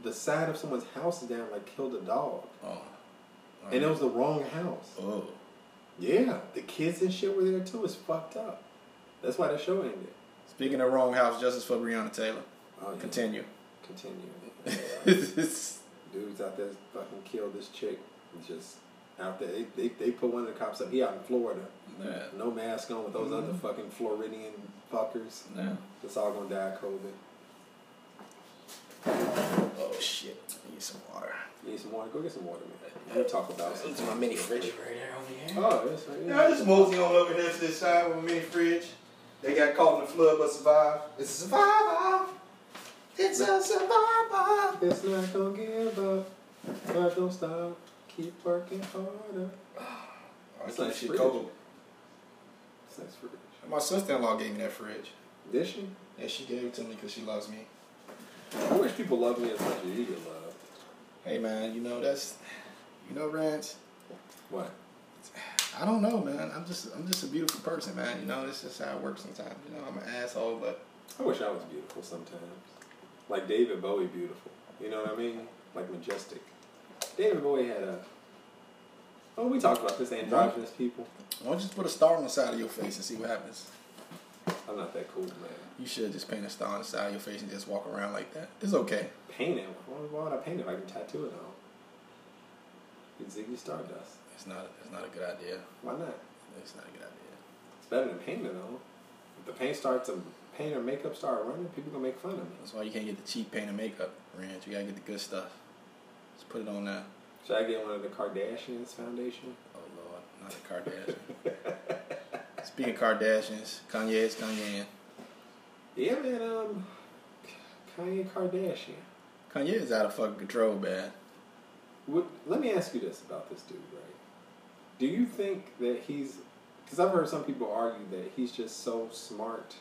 the side of someone's house down, like killed a dog, Oh. and it was the wrong house. Oh. Yeah, the kids and shit were there too. It's fucked up. That's why the show ended. Speaking of wrong house, justice for Breonna Taylor. Oh, yeah. Continue. Continue. Dudes out there fucking killed this chick. Just out there, they, they, they put one of the cops up. He out in Florida, yeah. no mask on with those other Mhm. fucking Floridian fuckers. Yeah. It's all gonna die of COVID. Oh shit. I Need some water. You need some water? Go get some water, man. We'll talk about This is something. my mini fridge right there over here. Oh, that's right. Yeah, I just mosey on over here to this side with a mini fridge. They got caught in the flood but survived. It's a survivor. It's a survivor. It's not gonna give up, but don't stop. Keep working harder. Oh, it's like like shit fridge. cold. It's nice fridge. My sister-in-law gave me that fridge. Did she? Yeah, she gave it to me because she loves me. I wish people loved me as much as you get loved. Hey man, you know that's, you know, Rhance. What? I don't know, man. I'm just, I'm just a beautiful person, man. You know, this is how it works sometimes. You know, I'm an asshole, but I wish I was beautiful sometimes. Like David Bowie beautiful. You know what I mean? Like majestic. David Bowie had a. Oh, we talked about this androgynous people. Why don't you just put a star on the side of your face and see what happens? I'm not that cool, man. You should just paint a star on the side of your face and just walk around like that. It's okay. Paint it. Why, why would I paint it if I can tattoo it on? It's Ziggy Stardust. It's not. It's not a good idea. Why not? It's not a good idea. It's better than painting on. If the paint starts to paint or makeup start running, people gonna make fun of me. That's why you can't get the cheap paint and makeup, Rand. You gotta get the good stuff. Just put it on there. Should I get one of the Kardashians foundation? Oh Lord, not the Kardashian. Speaking of Kardashians, Kanye is Kanye. Yeah, man. Um, Kanye Kardashian. Kanye is out of fucking control, man. What, let me ask you this about this dude, right? Do you think that he's? Because I've heard some people argue that he's just so smart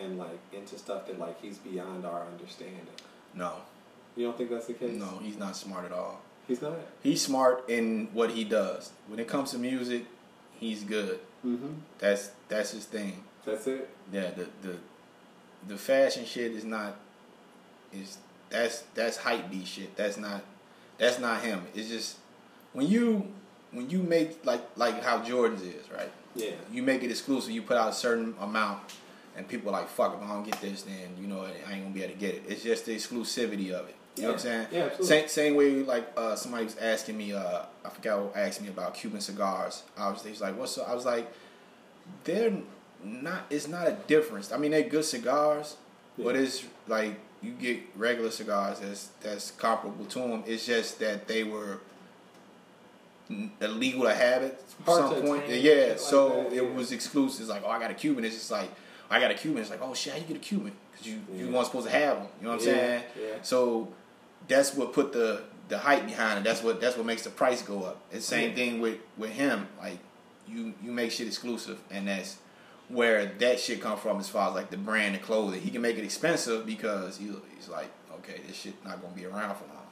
and like into stuff that like he's beyond our understanding. No, You don't think that's the case? no, he's not smart at all. he's not. He's smart in what he does. When it comes to music, he's good. Mm-hmm. That's that's his thing. That's it. Yeah, the the the fashion shit is not is that's that's hype beat shit. That's not that's not him. It's just when you when you make like like how Jordan's is, right? Yeah. You make it exclusive, you put out a certain amount and people are like, fuck if I don't get this then, you know, I ain't gonna be able to get it. It's just the exclusivity of it. You know what I'm saying? Yeah, absolutely. Same, same way like uh, somebody was asking me, uh, I forgot who asked me about Cuban cigars. I was, they was like, what's up? I was like, they're not, it's not a difference. I mean, they're good cigars, but it's like you get regular cigars that's, that's comparable to them. It's just that they were illegal to have it at some point. Yeah, like so that, yeah. it was exclusive. It's like, oh, I got a Cuban. It's just like, I got a Cuban. It's like, oh shit, how you get a Cuban? Because you, you weren't supposed to have them. You know what I'm saying? yeah. So that's what put the the hype behind it. That's what that's what makes the price go up. It's the same Yeah. thing with with him. Like you you make shit exclusive, and that's where that shit come from as far as like the brand and clothing. He can make it expensive because he, he's like, okay, this shit not gonna be around for long.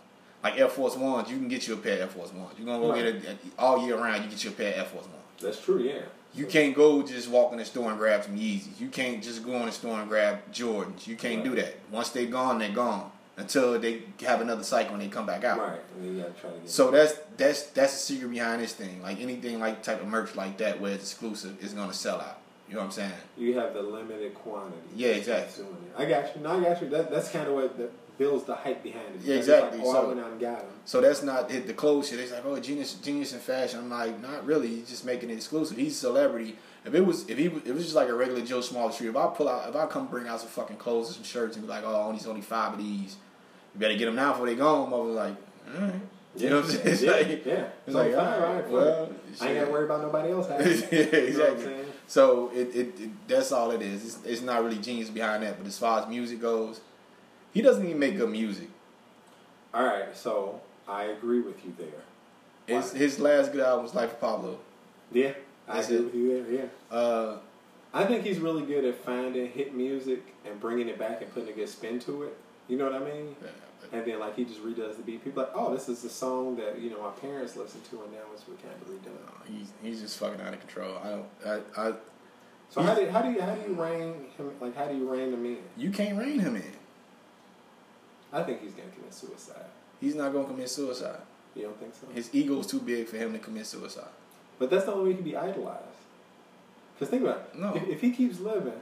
Like Air Force Ones, you can get you a pair of Air Force Ones. You're gonna go Right. get it all year round. You get you a pair of Air Force Ones. That's true. Yeah. You can't go just walk in the store and grab some Yeezys. You can't just go in the store and grab Jordans. You can't do that. Once they're gone, they're gone until they have another cycle and they come back out. Right. You gotta try to get. So that's that's that's the secret behind this thing. Like anything like type of merch like that where it's exclusive is gonna sell out. You know what I'm saying? you have the limited quantity. Yeah, exactly. That's doing it. I got you. No, I got you. That, that's kind of what that builds the hype behind it. Yeah, It's like, exactly. oh, So- I went out and got them. So that's not hit the clothes shit. It's like, oh, genius, genius in fashion. I'm like, not really. He's just making it exclusive. He's a celebrity. If it was, if he, if it was just like a regular Joe Small Street, if I pull out, if I come bring out some fucking clothes and some shirts and be like, oh, only only five of these, you better get them now before they gone. I was like, all right. You know what I'm saying? It's yeah, like, yeah. It's like, all right, fuck well, it. I ain't got to worry about nobody else having yeah, it. You know what I'm exactly. saying? So it, it, it that's all it is. It's, it's not really genius behind that. But as far as music goes, he doesn't even make good music. All right, so I agree with you there. His his last good album was Life of Pablo. Yeah, I That's agree it. with you there. Yeah, Uh, I think he's really good at finding hit music and bringing it back and putting a good spin to it. You know what I mean? yeah, but- And then like he just redoes the beat. People are like, oh, this is the song that you know my parents listened to, and now it's we of redone. no, he's he's just fucking out of control. I don't. I, I So how do how do you how do you rein him like how do you rein him in? you can't rein him in. I think he's gonna commit suicide. He's not gonna commit suicide. You don't think so? His ego's too big for him to commit suicide. But that's the only way he can be idolized. Because think about it. No. If, if he keeps living,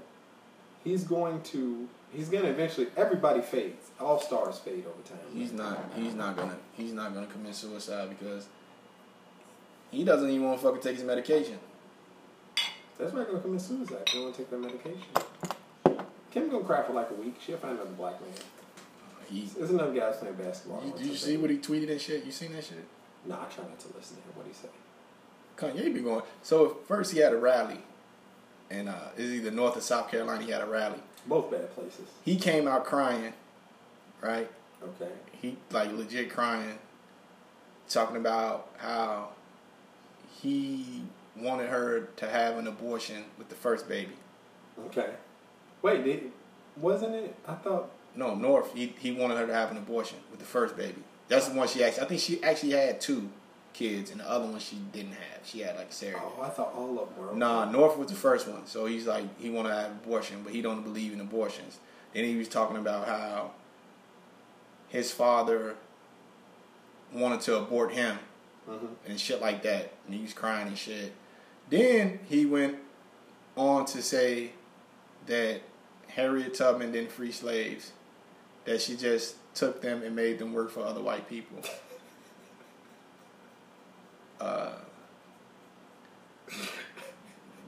he's going to. He's gonna eventually. Everybody fades. All stars fade over time. He's not. He's not gonna. He's not gonna commit suicide because he doesn't even want to fucking take his medication. That's why gonna commit suicide. He don't want to take that medication. Kim gonna cry for like a week. She'll find another black man. He. There's enough guys playing basketball. You, you see what he tweeted and shit? You seen that shit? Nah, I try not to listen to him. What he say? Kanye be going. So first he had a rally, and uh, it's either North or South Carolina. He had a rally. Both bad places. He came out crying, right? Okay. He like legit crying, talking about how he wanted her to have an abortion with the first baby. Okay. Wait, did, wasn't it? I thought. No, North. He he wanted her to have an abortion with the first baby. That's the one she actually. I think she actually had two kids, and the other one she didn't have. She had like surrogate. Oh, I thought all of them were. Nah, North was the first one. So he's like he want to have abortion, but he don't believe in abortions. Then he was talking about how his father wanted to abort him Mhm. and shit like that. And he was crying and shit. Then he went on to say that Harriet Tubman didn't free slaves, that she just took them and made them work for other white people. Uh,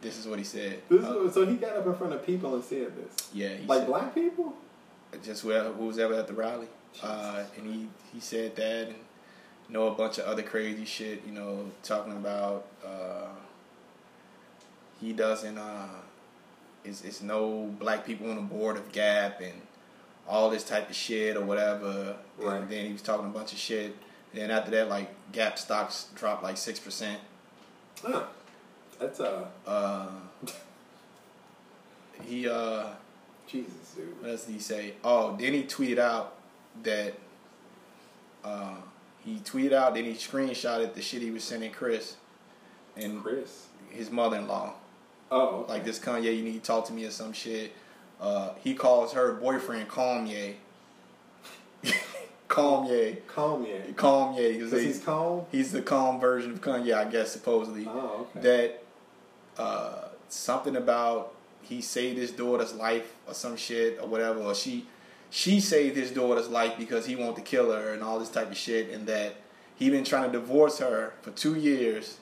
this is what he said. This Uh, so he got up in front of people and said this. yeah, he Like said, black people? just who was ever at the rally, uh, and he he said that and you know a bunch of other crazy shit. You know, talking about uh, he doesn't. Uh, it's it's no black people on the board of Gap and all this type of shit or whatever. Right. And then he was talking a bunch of shit. And then after that, like Gap stocks dropped like six percent. Huh. That's uh Uh, he uh. Jesus, dude. What else did he say? Oh, then he tweeted out that uh, he tweeted out, then he screenshotted the shit he was sending Kris and Kris. his mother-in-law. Oh, okay. Like this Kanye, you need to talk to me or some shit. Uh, he calls her boyfriend Kanye. Kanye. calm yeah. Kanye. Because Because he's calm. he's the calm version of Kanye, I guess, supposedly. Oh, okay. That uh, something about he saved his daughter's life or some shit or whatever, or she she saved his daughter's life because he wanted to kill her and all this type of shit, and that he been trying to divorce her for two years,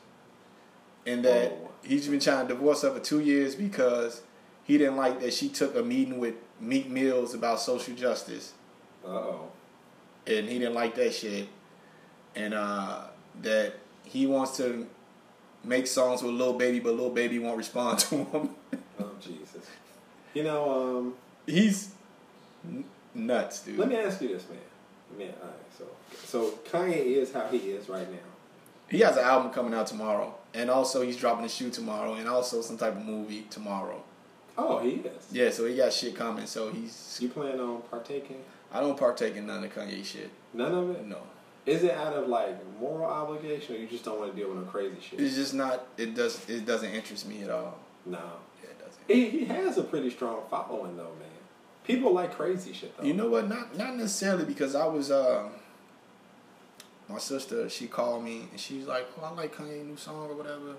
and that Oh. he's been trying to divorce her for two years because he didn't like that she took a meeting with Meek Mills about social justice Uh oh. and he didn't like that shit, and uh, that he wants to make songs with Lil Baby, but Lil Baby won't respond to him. Oh Jesus. You know, um, He's n- nuts, dude. let me ask you this, man. Man, all right. So, so Kanye is how he is right now. he has an album coming out tomorrow, and also he's dropping a shoe tomorrow, and also some type of movie tomorrow. Oh, he is. Yeah, so he got shit coming. So he's. You plan on partaking? I don't partake in none of Kanye shit. None of it. No, Is it out of like moral obligation, or you just don't want to deal with no crazy shit? it's just not. It does. It doesn't interest me at all. no. Yeah, it doesn't. He, he has a pretty strong following though, man. People like crazy shit though. You know what? Not not necessarily because I was uh, my sister. She called me and she's like, "Oh, I like Kanye new song or whatever."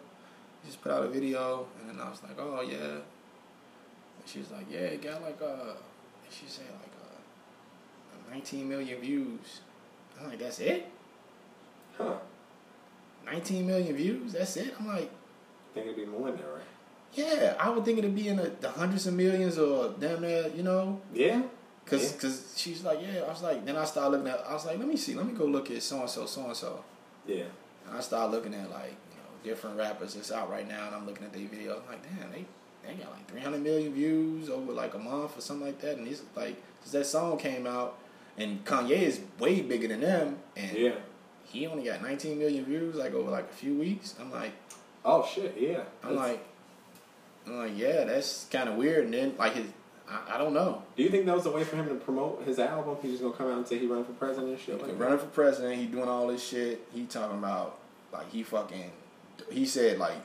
He just put out a video, and then I was like, "Oh yeah." She's like, "Yeah, it got like uh," and she said like uh, 19 million views. I'm like, "That's it? Huh? 19 million views? That's it?" I'm like, Think it'd be more than that, right? "Yeah, I would think it'd be in the, the hundreds of millions or damn near, you know." Yeah. Cause, Yeah. cause she's like, yeah. I was like, then I started looking at. I was like, let me see, let me go look at so and so, so and so. Yeah. And I started looking at like, you know, different rappers that's out right now, and I'm looking at their videos. I'm like, damn, they they got like 300 million views over like a month or something like that. And it's like, since that song came out, and Kanye is way bigger than them, and Yeah. he only got 19 million views like over like a few weeks. I'm like, Oh shit. Yeah. I'm That's- like, I'm like, yeah, that's kind of weird. And then like his, I, I don't know. Do you think that was a way for him to promote his album? He's just gonna come out and say he running for president and shit He like running for president. He doing all this shit. He talking about like he fucking. He said like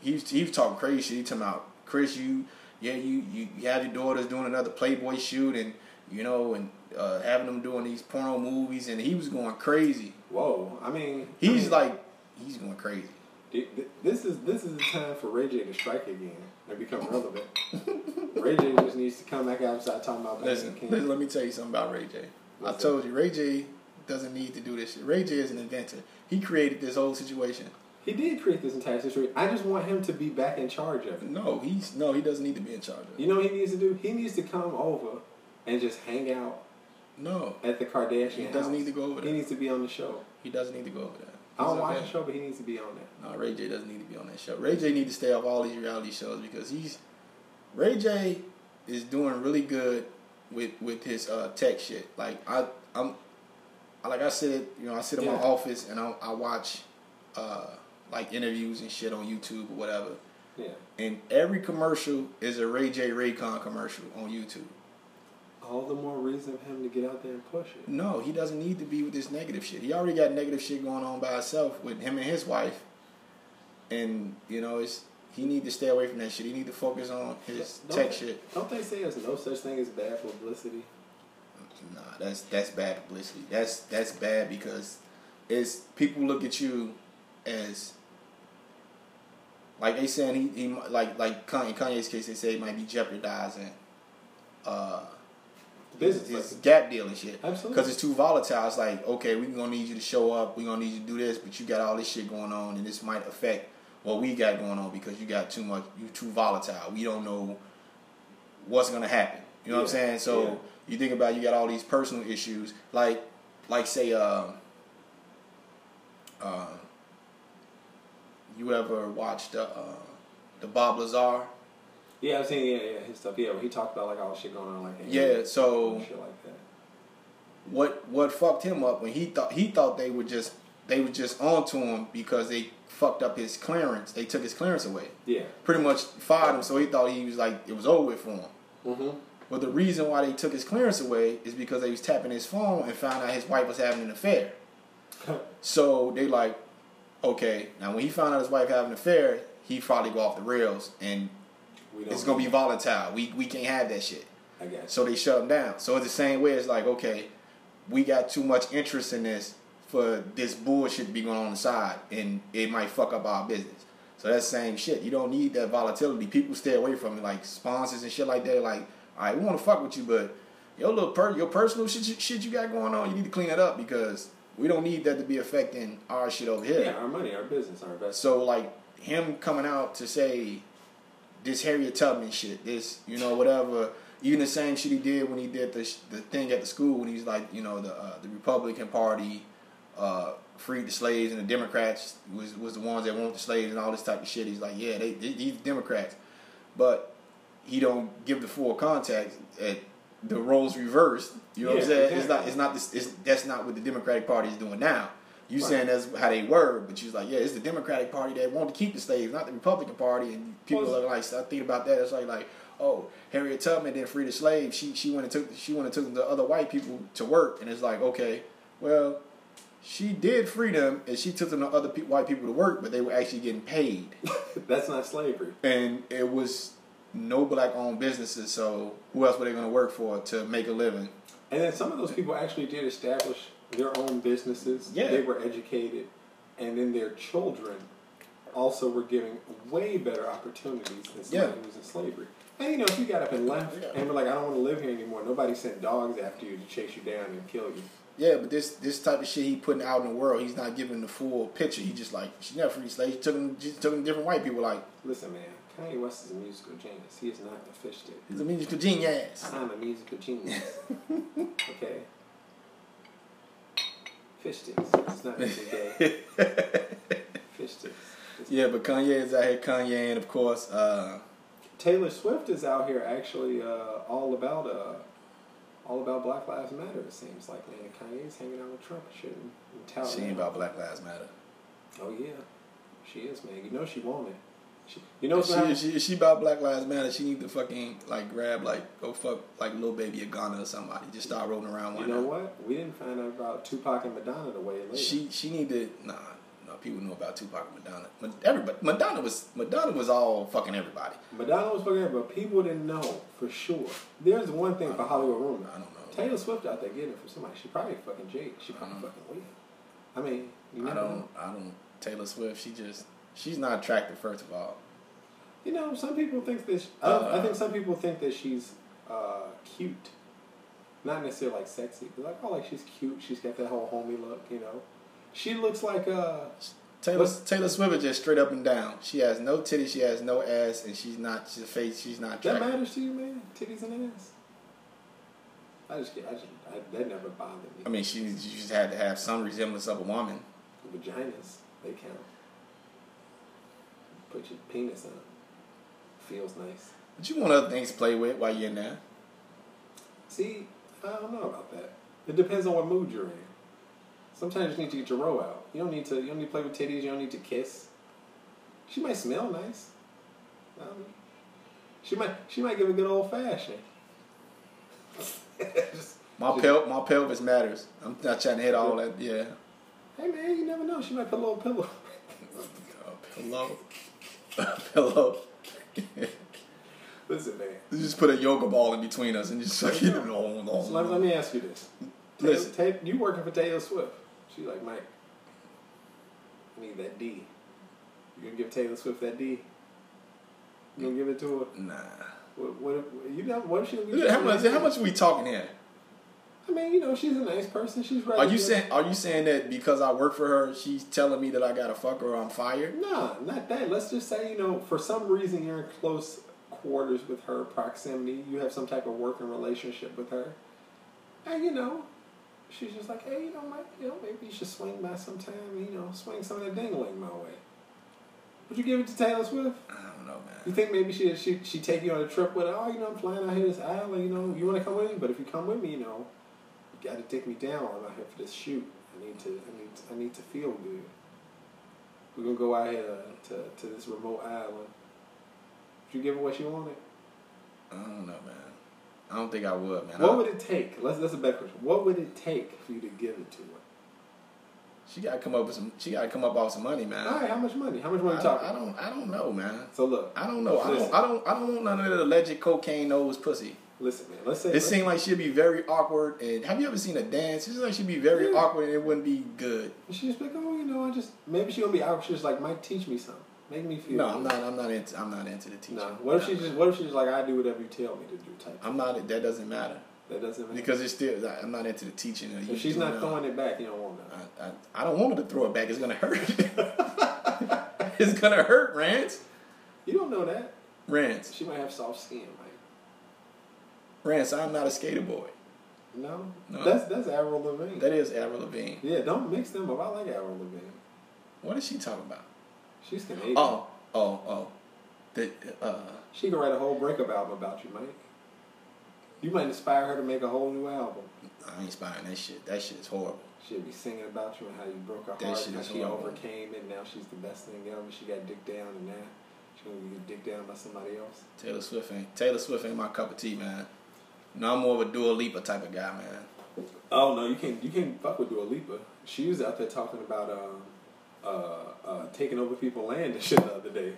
he's was, he talking crazy shit. He talking about Kris, you yeah you you, you had your daughters doing another Playboy shoot and you know and uh, having them doing these porno movies and he was going crazy. Whoa. I mean, I He's mean, like he's going crazy. th- th- this is this is the time for Ray J to strike again and become relevant. Ray J just needs to come back out and start talking about Listen, listen, let me tell you something about Ray J. I told you Ray J doesn't need to do this shit. Ray J is an inventor. He created this whole situation. He did create this entire situation. I just want him to be back in charge of it. No, he's no, he doesn't need to be in charge of it. You know what he needs to do? He needs to come over and just hang out No, at the Kardashian he doesn't house. need to go over there. He needs to be on the show. He doesn't need to go over there. I don't watch the show, but he needs to be on there. No, Ray J doesn't need to be on that show. Ray J need to stay off all these reality shows because he's Ray J is doing really good with with his uh, tech shit. Like I I'm like I said, you know, I sit in my office and I, I watch uh, like interviews and shit on YouTube or whatever. Yeah. And every commercial is a Ray J Raycon commercial on YouTube. All the more reason for him to get out there and push it. No, he doesn't need to be with this negative shit. He already got negative shit going on by himself with him and his wife. And, you know, it's he need to stay away from that shit. He need to focus on his Don't tech they- shit. Don't they say there's no such thing as bad publicity? Nah, that's that's bad publicity. That's that's bad because it's people look at you as like they saying he, he like like in Kanye's case they say he might be jeopardizing uh Business, his like- gap deal and shit Absolutely. because it's too volatile. It's like okay, we're gonna need you to show up. we're gonna need you to do this, but you got all this shit going on, and this might affect what we got going on because you got too much. You too volatile. We don't know what's gonna happen. You know what I'm saying? So yeah. you think about you got all these personal issues, like like say uh, uh, you ever watched the uh, the Bob Lazar? Yeah, I've seen yeah, yeah, his stuff. Yeah, where he talked about like all the shit going on, like Yeah, so- shit like that. what what fucked him up when he thought he thought they were just they were just onto him because they fucked up his clearance. They took his clearance away. Yeah. Pretty much fired him, so he thought he was like it was over with for him. Mm-hmm. But the reason why they took his clearance away is because they was tapping his phone and found out his wife was having an affair. So they like, okay, now when he found out his wife having an affair, he probably go off the rails and it's gonna be volatile. We we can't have that shit. I guess. So they shut him down. So it's the same way. It's like, okay, we got too much interest in this for this bullshit to be going on the side, and it might fuck up our business. So that's the same shit. You don't need that volatility. People stay away from it, like sponsors and shit like that. Like, all right, we want to fuck with you, but your little per your personal shit, shit you got going on, you need to clean it up because we don't need that to be affecting our shit over here. yeah, our money, our business, our investment. So like him coming out to say this Harriet Tubman shit, this you know whatever, even the same shit he did when he did the the thing at the school when he's like you know the uh, the Republican Party uh, freed the slaves and the Democrats was was the ones that want the slaves and all this type of shit. He's like yeah they, they these Democrats, but he don't give the full context at the roles reversed. You know what I'm Yeah, saying? It's not it's not this it's, that's not what the Democratic Party is doing now. You Right. saying that's how they were, but she's like, yeah, it's the Democratic Party that want to keep the slaves, not the Republican Party. And people Well, are like, start thinking about that. It's like, like, oh, Harriet Tubman didn't free the slaves. She she went and took she went and took the other white people to work, and it's like, okay, well, she did free them, and she took them to other pe- white people to work, but they were actually getting paid, That's not slavery. and it was no black owned businesses. So who else were they going to work for to make a living? And then some of those people actually did establish their own businesses. Yeah. They were educated. And then their children also were given way better opportunities than somebody Yeah. who was in slavery. And you know, if you got up and left Yeah. and were like, I don't want to live here anymore, nobody sent dogs after you to chase you down and kill you. Yeah, but this this type of shit he putting out in the world, he's not giving the full picture. He just like she never free slaves. She took just took them different white people. Like Listen, man, Kanye West is a musical genius. He is not a fish stick. he's a musical genius. I'm a musical genius. okay. Fish sticks. It's not really gay. Fish sticks. It's- yeah, but Kanye is out here. Kanye and of course, uh, Taylor Swift is out here actually uh, all about uh, all about Black Lives Matter. It seems like man, Kanye's hanging out with Trump and shit and, she ain't about Black Lives Matter. Oh yeah, she is man. You know she want it. She, you know what's she, if she, if she about Black Lives Matter, she need to fucking like grab like go fuck like Lil Baby of Gunna or somebody. Just start rolling around. You know night. what? We didn't find out about Tupac and Madonna the way later. She she need to nah. No, people know about Tupac and Madonna. But everybody, Madonna was Madonna was all fucking everybody. Madonna was fucking, but people didn't know for sure. There's one thing for Hollywood rumor. I don't know. Taylor Swift out there getting it from somebody. She probably fucking Jake. She probably fucking Will. I mean, you I don't. know. I don't. Taylor Swift. She just. She's not attractive. First of all. You know, some people think that. She, I, Uh, I think some people think that she's uh, cute, not necessarily like sexy, but like oh, like she's cute. She's got that whole homie look. You know, she looks like uh, Taylor Taylor Swift is just straight up and down. She has no titties. She has no ass, and she's not. She's face. She's not that attractive. matters to you, man. Titties and ass. I just, I just, I, that never bothered me. I mean, she she just had to have some resemblance of a woman. Vaginas, they count. Put your penis on. Feels nice. But you want other things to play with while you're in there. See, I don't know about that. It depends on what mood you're in. Sometimes you just need to get your row out. You don't need to. You don't need to play with titties. You don't need to kiss. She might smell nice. I don't know. She might. She might give a good old fashioned. Just- My pel my pelvis matters. I'm not trying to hit all that. Yeah. hey man, you never know. She might put a little pillow. A pillow. A pillow. Listen, man. You just put a yoga ball in between us and just like you know. So let, let me ask you this. Listen. Taylor, Taylor, you working for Taylor Swift? She like Mike. I need that D. You gonna give Taylor Swift that D? You gonna give it to her? Nah. What? What? If, you know? What if she? How much? How much are we talking here? I mean, you know, she's a nice person. She's right. Are you saying? Are you saying that because I work for her, she's telling me that I gotta fuck her or I'm fired? Nah, not that. Let's just say, you know, for some reason you're in close quarters with her, proximity. You have some type of working relationship with her, and you know, she's just like, hey, you know, Mike, you know, maybe you should swing by sometime. You know, swing some of that dingling my way. Would you give it to Taylor Swift? I don't know, man. You think maybe she she she take you on a trip with her? Oh, you know, I'm flying out here this island. You know, you want to come with me? But if you come with me, you know, got to take me down. I'm out here for this shoot. I need to I need I need to feel good. We're gonna go out here to to this remote island. Would you give her what she wanted? I don't know, man. I don't think I would, man. What I- would it take? Let's that's a better question. What would it take for you to give it to her? she gotta come up with some. She gotta come up off some money, man. All right, how much money? How much money I, talking? I don't. I don't know, man. So look, I don't know. I don't. I don't. I don't want none of that alleged cocaine nose pussy. Listen, man. Let's say It seemed like she'd be very awkward. And have you ever seen a dance? It seems like she'd be very Yeah. awkward and it wouldn't be good. she's like, oh, you know, I just maybe she gonna be out. She's like, Mike, teach me something. Make me feel. No, good." I'm not. I'm not into. I'm not into the teaching. No. What if she just? What if she's like, I do whatever you tell me to do? Type. I'm not. That doesn't matter That doesn't matter. because it's still. I'm not into the teaching. If she's not throwing it back, you don't want that. I, I, I don't want her to throw it back. It's gonna hurt. it's gonna hurt, Rhance. You don't know that. Rhance. She might have soft skin. Rhance. I'm not a skater boy. No. No. That's that's Avril Lavigne. That is Avril Lavigne. yeah, don't mix them up. I like Avril Lavigne. What is she talking about? She's Canadian. Oh, oh, oh. The, uh, She could write a whole breakup album about you, Mike. You might inspire her to make a whole new album. I ain't inspiring that shit. That shit is horrible. She'll be singing about you and how you broke her That heart shit and how she horrible. overcame it. Now she's the best thing ever. She got dick down and now she's gonna get dick down by somebody else. Taylor Swift ain't Taylor Swift ain't my cup of tea, man. No, I'm more of a Dua Lipa type of guy, man. Oh no, you can't you can't fuck with Dua Lipa. She was out there talking about um, uh, uh, taking over people's land and shit the other day.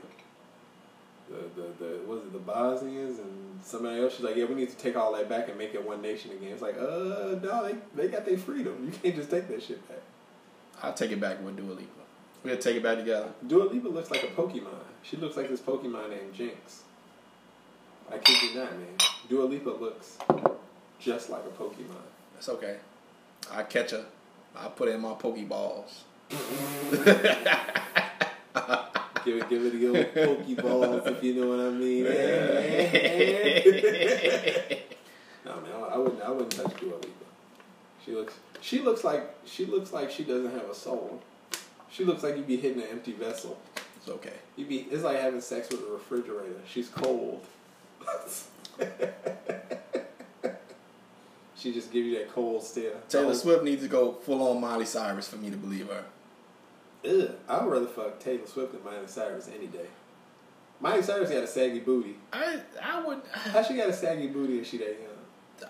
The the the was it the Bosnians and somebody else? She's like, yeah, we need to take all that back and make it one nation again. It's like, uh, no, they they got their freedom. You can't just take that shit back. I'll take it back with Dua Lipa. We'll take it back together. Dua Lipa looks like a Pokemon. She looks like this Pokemon named Jynx. I kid you not, man. Dua Lipa looks just like a Pokemon. That's okay. I catch her. I put in my Pokeballs. Give it, give it the old Pokeballs, if you know what I mean. no man, I, I wouldn't. I wouldn't touch Dua Lipa. She looks. She looks like. She looks like she doesn't have a soul. She looks like you'd be hitting an empty vessel. It's okay. You'd be. It's like having sex with a refrigerator. She's cold. she just gives you that cold stare. Taylor Swift needs to go full on Miley Cyrus for me to believe her. Ugh, I'd rather fuck Taylor Swift than Miley Cyrus any day. Miley Cyrus got a saggy booty. I I would How she got a saggy booty and she that young?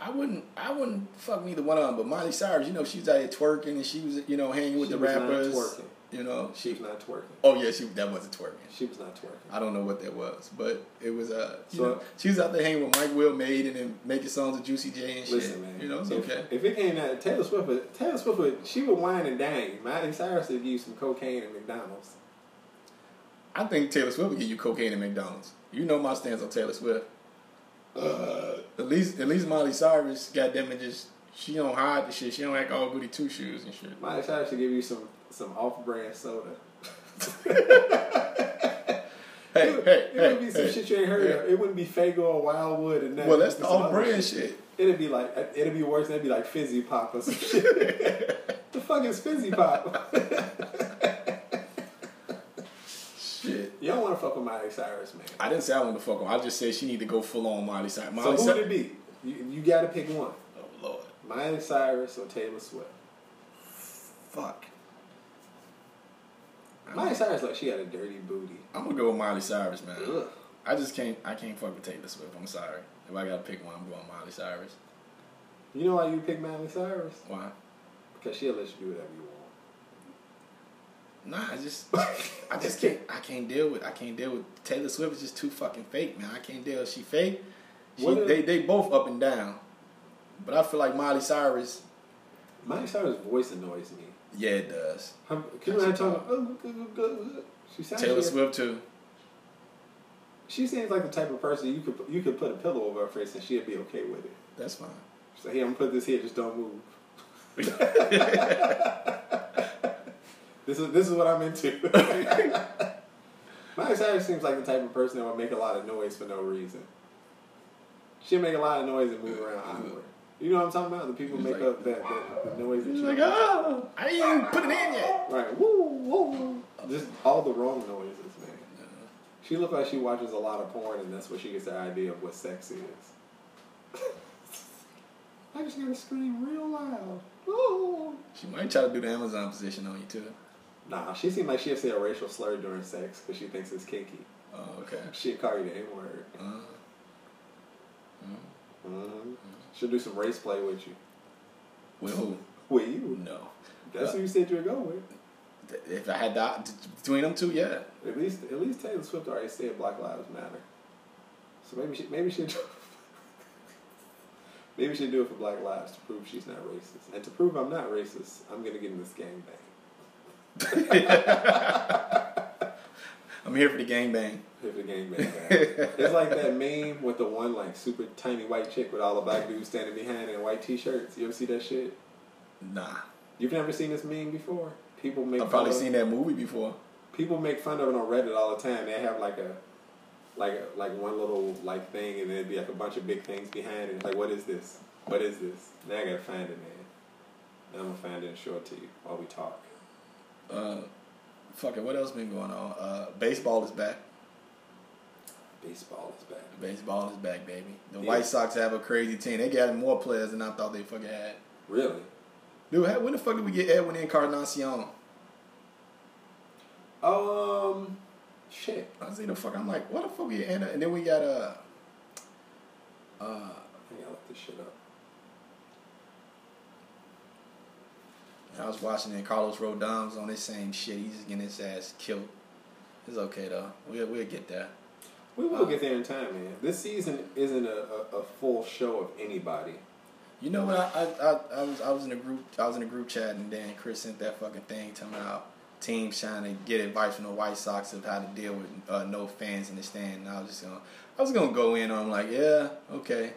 I wouldn't I wouldn't fuck neither one of them. But Miley Cyrus, you know, she was out here twerking and she was you know hanging with She the rappers. You know, She was not twerking. oh yeah, she that wasn't twerking. She was not twerking. I don't know what that was, but it was uh, So- know, she was out there hanging with Mike Will Made and then making songs with Juicy J and shit. Listen, man. You know, it's if, okay. If it came out, Taylor Swift, would- Taylor Swift, would, she would whine and dine. Miley Cyrus would give you some cocaine at McDonald's. I think Taylor Swift would give you cocaine at McDonald's. You know my stance on Taylor Swift. Uh, at least, at least Miley Cyrus, goddamn it, just she don't hide the shit. She don't act all goody two shoes and shit. Miley Cyrus should give you some some off-brand soda. Hey, it, hey, it hey, would be some hey. shit you ain't heard hey. of. It wouldn't be Faygo or Wildwood and that. Well, that's the be some other off-brand shit. It'd be like it'd be worse. It'd be like fizzy pop or some shit. the fuck is fizzy pop? Shit. you don't want to fuck with Miley Cyrus, man. I didn't say I want to fuck her. I just said she need to go full on Miley Cyrus. So Miley who Cyrus. would it be? You, you got to pick one. Oh Lord, Miley Cyrus or Taylor Swift. fuck. Miley Cyrus like she had a dirty booty. I'm gonna go with Miley Cyrus, man. Ugh. I just can't. I can't fuck with Taylor Swift. I'm sorry. If I gotta pick one, I'm going Miley Cyrus. You know why you pick Miley Cyrus? Why? Because she'll let you do whatever you want. Nah, I just, I just can't. I can't deal with. I can't deal with Taylor Swift. Is just too fucking fake, man. I can't deal. She fake. She, they they both up and down, but I feel like Miley Cyrus. Miley Cyrus' voice annoys me. Yeah, it does. Her, can you imagine talking? Oh, she sounds. Taylor like, Swift too. She seems like the type of person you could you could put a pillow over her face and she'd be okay with it. That's fine. She's like, "Here, I'm gonna put this here. Just don't move." this is this is what I'm into. Miley Cyrus seems like the type of person that would make a lot of noise for no reason. She'll make a lot of noise and move around awkward. You know what I'm talking about? The people make like- up that, that the noise that She's she like, oh, I didn't even put it in yet. Right, woo, woo. Just all the wrong noises, man. She looks like she watches a lot of porn, and that's where she gets the idea of what sex is. I just gotta scream real loud. Ooh. She might try to do the Amazon position on you too. Nah, she seemed like she'd say a racial slur during sex because she thinks it's kinky. Oh, okay. She'd call you the N word. Uh, mm. Mm-hmm. She'll do some race play with you. With who? With you. No. That's who you said you were going with. If I had that between them two, yeah. At least, at least Taylor Swift already said Black Lives Matter. So maybe she, maybe she, maybe she do it for Black Lives to prove she's not racist, and to prove I'm not racist, I'm gonna get in this gang bang. I'm here for the gangbang. If the gang bang, bang. it's like that meme with the one like super tiny white chick with all the black dudes standing behind in white t-shirts. You ever see that shit? Nah. You've never seen this meme before? People make I've probably of- seen that movie before. people make fun of it on Reddit all the time. They have like a like a, like one little like thing, and there'd be like a bunch of big things behind it. Like, what is this? What is this? Now I gotta find it, man. I'm gonna find it and show it to you while we talk. Uh, fuck it. What else been going on? Uh, baseball is back. Baseball is back. Baseball is back, baby. The Yeah. White Sox have a crazy team. They got more players than I thought they fucking had. Really? Dude, how- when the fuck did we get Edwin Encarnacion? Um, shit. I see the fuck. I'm like, what the fuck we and, and then we got uh, uh, I gotta look this shit up. I was watching it. Carlos Rodon was on this same shit. He's just getting his ass killed. It's okay though. We'll we'll get there. We will get there in time, man. This season isn't a, a, a full show of anybody. You know what? I, I I I was I was in a group I was in a group chat and then Kris sent that fucking thing telling me about teams trying to get advice from the White Sox of how to deal with uh, no fans in the stand. And I was just gonna I was gonna go in on like yeah okay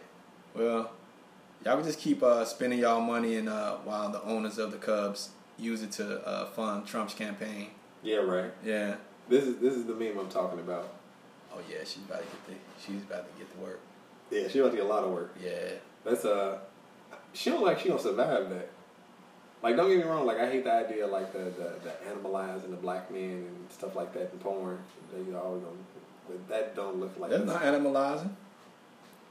well y'all can just keep uh, spending y'all money and uh, while the owners of the Cubs use it to uh, fund Trump's campaign. Yeah, right. Yeah. This is this is the meme I'm talking about. Oh yeah, she's about to get the she's about to get to work. Yeah, she about to get a lot of work. Yeah. That's uh, she don't like she don't survive that. Like, don't get me wrong. Like, I hate the idea of, like the the, the animalizing the black men and stuff like that in porn. They always gonna, but that don't look like. That's not animalizing.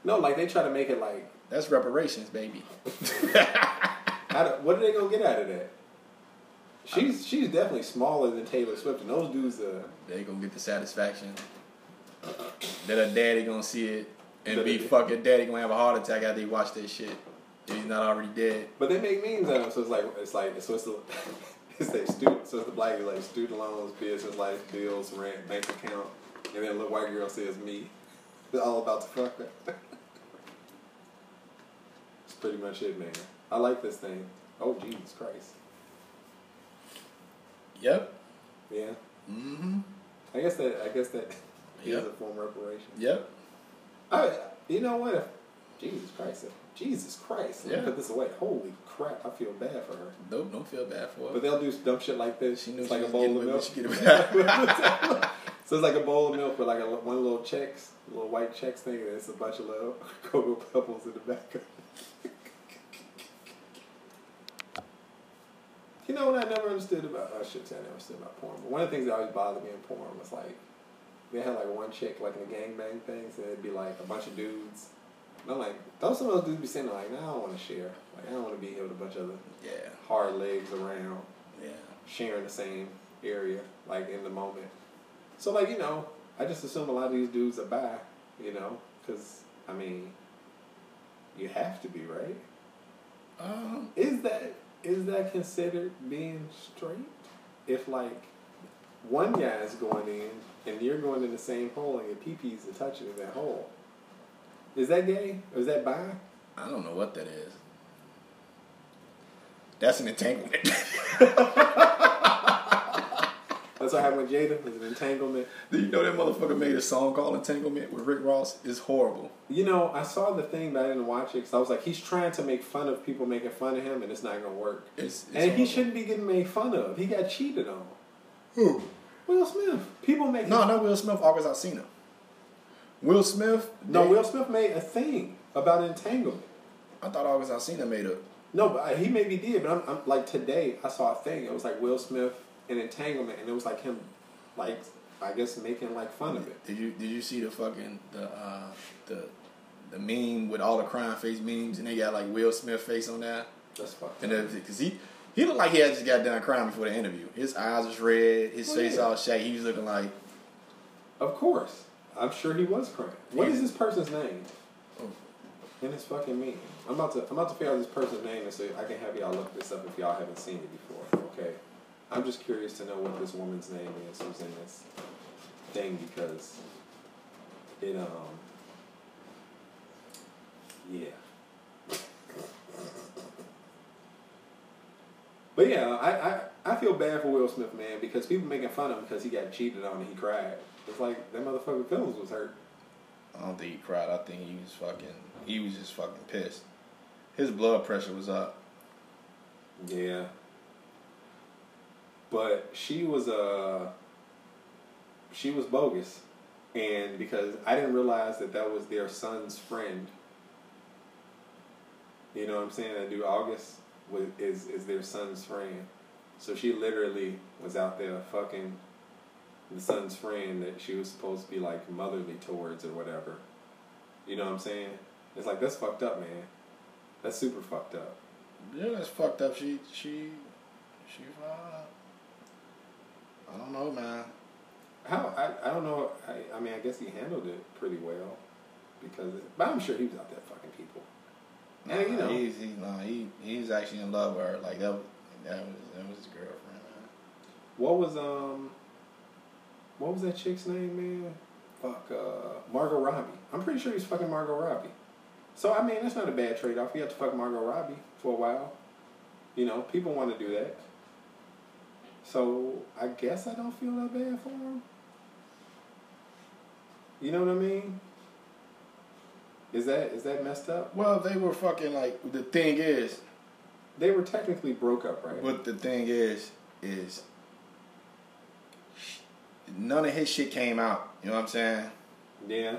no, like they try to make it like, That's reparations, baby. how do, what are they gonna get out of that? She's she's definitely smaller than Taylor Swift, and those dudes uh they gonna get the satisfaction that her daddy gonna see it and be fucking daddy gonna have a heart attack after he watch that shit. If he's not already dead. But they make memes out of them, so it's like it's like so it's the it's like student so it's the black like student loans, business life bills, rent, bank account, and then the little white girl says me. They're all about to fuck pretty much it, man. I like this thing. Oh Jesus Christ. Yep. Yeah. Mm-hmm. I guess that I guess that is Yep. a form of reparation. Yep. I you know what? If, Jesus Christ. if- Jesus Christ. Let me Yeah. put this away. Holy crap, I feel bad for her. Nope, don't feel bad for her. But they'll do dumb shit like this. She knew it's she like a bowl of milk. she get so it's like a bowl of milk with like a, one little Chex, little white Chex thing, and it's a bunch of little cocoa pebbles in the back. You know what I never understood about? I should say I never understood about porn. But one of the things that always bothered me in porn was like they had like one chick like in the gangbang thing, and it'd be like a bunch of dudes. And I'm like, those some of those dudes be saying like, nah, I don't want to share. Like I don't want to be here with a bunch of other Yeah. hard legs around Yeah. sharing the same area, like in the moment. So, like, you know, I just assume a lot of these dudes are bi, you know, because, I mean, you have to be, right? Um, Is that is that considered being straight? If, like, one guy's going in and you're going in the same hole and your pee-pees are touching in that hole, is that gay? Or is that bi? I don't know what that is. That's an entanglement. That's what happened with Jada. Is an entanglement. Do you know that motherfucker made a song called Entanglement with Rick Ross? It's horrible. You know, I saw the thing, but I didn't watch it because I was like, he's trying to make fun of people making fun of him, and it's not gonna work. It's, it's and he shouldn't be getting made fun of. He got cheated on. Who? Will Smith. People make No, not Will Smith. August Alsina. Will Smith. No, Will Smith made a thing about entanglement. I thought August Alsina made a. No, but I, he maybe did. But I'm, I'm like today, I saw a thing. It was like Will Smith and entanglement, and it was like him, like I guess making like fun of it. Did you did you see the fucking the uh the the meme with all the crying face memes and they got like Will Smith face on that That's fucked. and because he he looked like he had just got done crying before the interview. His eyes was red, his Oh, face yeah. all shaggy. He was looking like Of course, I'm sure he was crying. What is Yeah. this person's name? Oh. In his fucking meme. I'm about to I'm about to figure out this person's name and so I can have y'all look this up if y'all haven't seen it before. Okay. I'm just curious to know what this woman's name is who's in this thing because it um yeah. But yeah, I, I, I feel bad for Will Smith, man, because people making fun of him because he got cheated on and he cried. It's like that motherfucking feelings was hurt. I don't think he cried. I think he was fucking he was just fucking pissed. His blood pressure was up. Yeah. But she was uh she was bogus, and because I didn't realize that that was their son's friend. You know what I'm saying? That dude August was is is their son's friend, so she literally was out there fucking the son's friend that she was supposed to be like motherly towards or whatever. You know what I'm saying? It's like that's fucked up, man. That's super fucked up. Yeah, that's fucked up. She she she uh, I don't know, man. How I, I don't know. I, I mean, I guess he handled it pretty well because, but I'm sure he was out there fucking people. Nah, And, you know. he's he, nah, he he's actually in love with her. Like that was that was that was his girlfriend. Man. What was um, what was that chick's name, man? Fuck, uh, Margot Robbie. I'm pretty sure he's fucking Margot Robbie. So I mean, that's not a bad trade off. You have to fuck Margot Robbie for a while. You know, people want to do that. So I guess I don't feel that bad for him. You know what I mean? Is that is that messed up? Well, they were fucking like the thing is, They were technically broke up, right? but the thing is, is none of his shit came out. You know what I'm saying? yeah.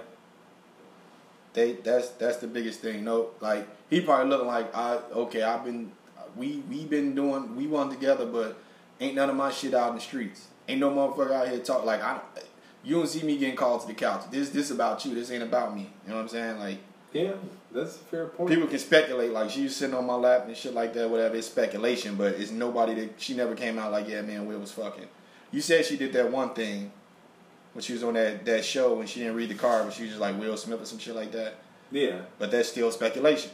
They that's that's the biggest thing. No, like he probably looking like I okay. I've been we we been doing we one together, but ain't none of my shit out in the streets. Ain't no motherfucker out here talk like I. You don't see me getting called to the couch. This this about you. This ain't about me. You know what I'm saying? Like Yeah, that's a fair point. people can speculate like she was sitting on my lap and shit like that. Whatever. It's speculation, but it's nobody that she never came out like yeah man Will was fucking. You said she did that one thing when she was on that that show and she didn't read the card, but she was just like Will Smith or some shit like that. yeah, But that's still speculation.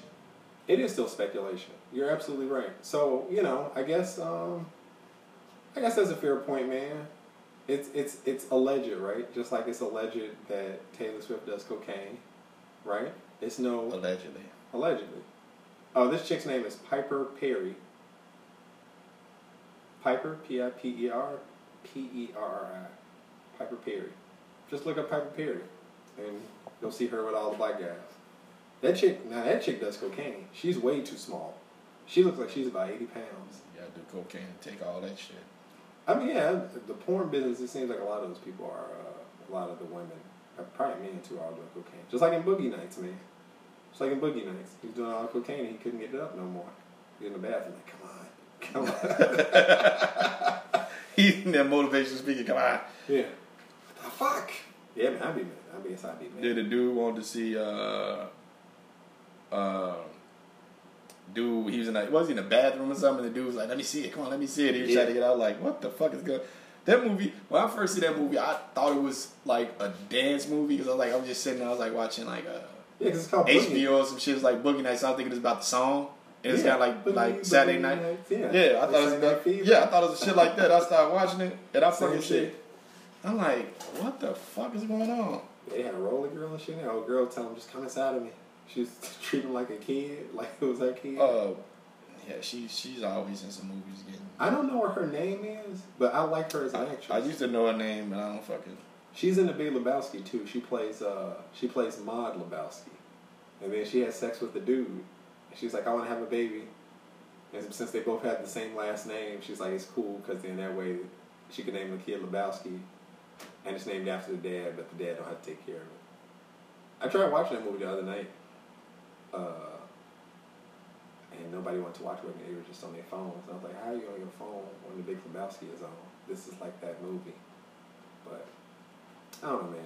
it is still speculation. You're absolutely right. So you know, I guess um, I guess that's a fair point, man. It's it's it's alleged, right? Just like it's alleged that Taylor Swift does cocaine, right? It's no Allegedly. allegedly. Oh, this chick's name is Piper Perry. Piper P I P E R P E R R I. Piper Perry. Just look up Piper Perry, and you'll see her with all the black guys. That chick, now that chick does cocaine. She's way too small. She looks like she's about eighty pounds. Gotta do cocaine and take all that shit. I mean, yeah, the porn business. It seems like a lot of those people are. Uh, a lot of the women, uh, probably men too, are all doing cocaine. Just like in Boogie Nights, man. Just like in Boogie Nights, he's doing all the cocaine. and He couldn't get it up no more. He's in the bathroom, like, come on, come on. He's in that motivational speaker. Come on. yeah. What the fuck? Yeah, man, I'd be mad. I'd be inside, be mad. Did the dude want to see uh uh dude he was in a was he in the bathroom or something? The dude was like, Let me see it, come on, let me see it. He was Yeah. trying to get out like, what the fuck is going That movie, when I first see that movie, I thought it was like a dance movie because I was like, I was just sitting there, I was like watching like a Yeah, it's called Boogie. HBO or some shit. It's like Boogie Nights. So I'm thinking it's about the song. And it's Yeah, kind of like Boogie- like Boogie Saturday night. Nights, yeah. Yeah, I thought it was Saturday Fever. yeah, I thought it was shit like that. I started watching it and I fucking shit. I'm like, what the fuck is going on? They had a roller girl and shit. That old girl tell him, just come inside of me. She's treating like a kid, like it was her kid. Uh, Yeah, she she's always in some movies getting. I don't know what her name is, but I like her as an actress. I used to know her name, but I don't fucking. She's in the Big Lebowski too. She plays uh she plays Maud Lebowski, and then she has sex with the dude. And she's like, I want to have a baby, and since they both have the same last name, she's like, it's cool because then that way she can name the kid Lebowski, and it's named after the dad, but the dad don't have to take care of it. I tried watching that movie the other night, uh, and nobody wanted to watch with me. They were just on their phones. And I was like, how are you on your phone when the Big Lebowski is on? This is like that movie, but. I don't know, man.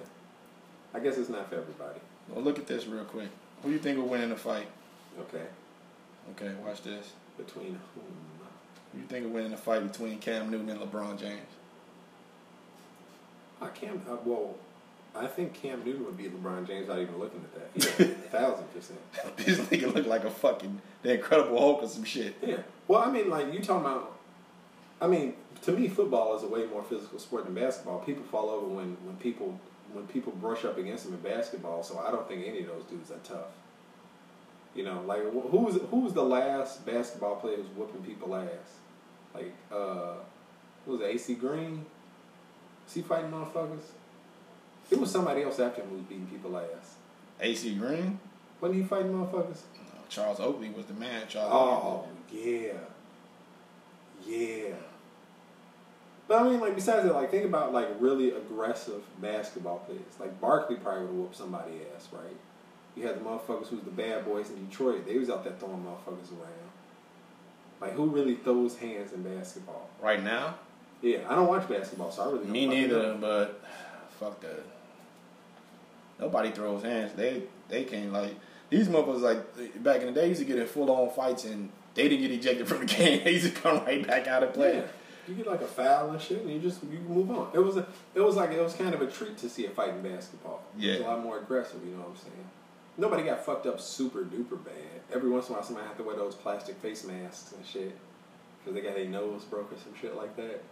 I guess it's not for everybody. Well, look at this real quick. Who do you think will win in the fight? Okay. Okay, watch this. Between whom? Who do you think will win in the fight between Cam Newton and LeBron James? I Cam. Uh, well, I think Cam Newton would beat LeBron James without even looking at that. Yeah, a thousand percent. this nigga look like a fucking the Incredible Hulk or some shit. Yeah. Well, I mean, like you talking about. I mean, to me, football is a way more physical sport than basketball. People fall over when, when people when people brush up against them in basketball. So I don't think any of those dudes are tough. You know, like who was who was the last basketball player who's whooping people ass? Like, uh, who was it, AC Green? Is he fighting motherfuckers? It was somebody else after him who was beating people ass. AC Green? Wasn't he fighting motherfuckers? No, Charles Oakley was the man. Charles. Oh yeah, yeah. But I mean, like besides that, like think about like really aggressive basketball players. Like Barkley probably would have whooped somebody ass, right? You had the motherfuckers who's the bad boys in Detroit. They was out there throwing motherfuckers around. Like who really throws hands in basketball? Right now? Yeah, I don't watch basketball, so I really don't Me neither, but fuck that. Nobody throws hands. They they can't like these motherfuckers like back in the day used to get in full on fights and they didn't get ejected from the game. They used to come right back out and play. Yeah. You get like a foul and shit, and you just you move on. It was a, it was like it was kind of a treat to see a fight in basketball. It was a lot more aggressive. You know what I'm saying? Nobody got fucked up super duper bad. Every once in a while, somebody had to wear those plastic face masks and shit because they got their nose broke or some shit like that.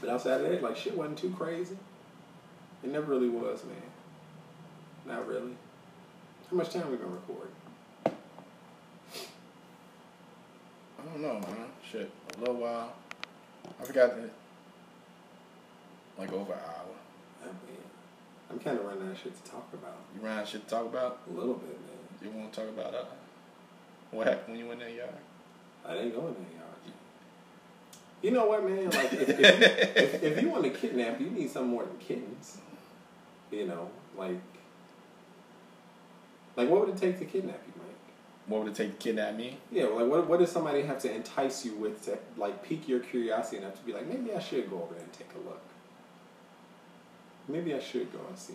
But outside of that, like shit wasn't too crazy. It never really was, man. Not really. How much time are we gonna record? I don't know, man. Shit, a little while. I forgot that. Like over an hour. I mean, I'm kind of running out of shit to talk about. You running out of shit to talk about? A little bit, man. You want to talk about uh, what happened when you went in that yard? I didn't go in that yard. You know what, man? Like, if, if, if, if you want to kidnap, you need something more than kittens. You know, like, like what would it take to kidnap you, Mike? What would it take to kidnap me? Yeah, like what what does somebody have to entice you with to like pique your curiosity enough to be like, maybe I should go over there and take a look. Maybe I should go and see.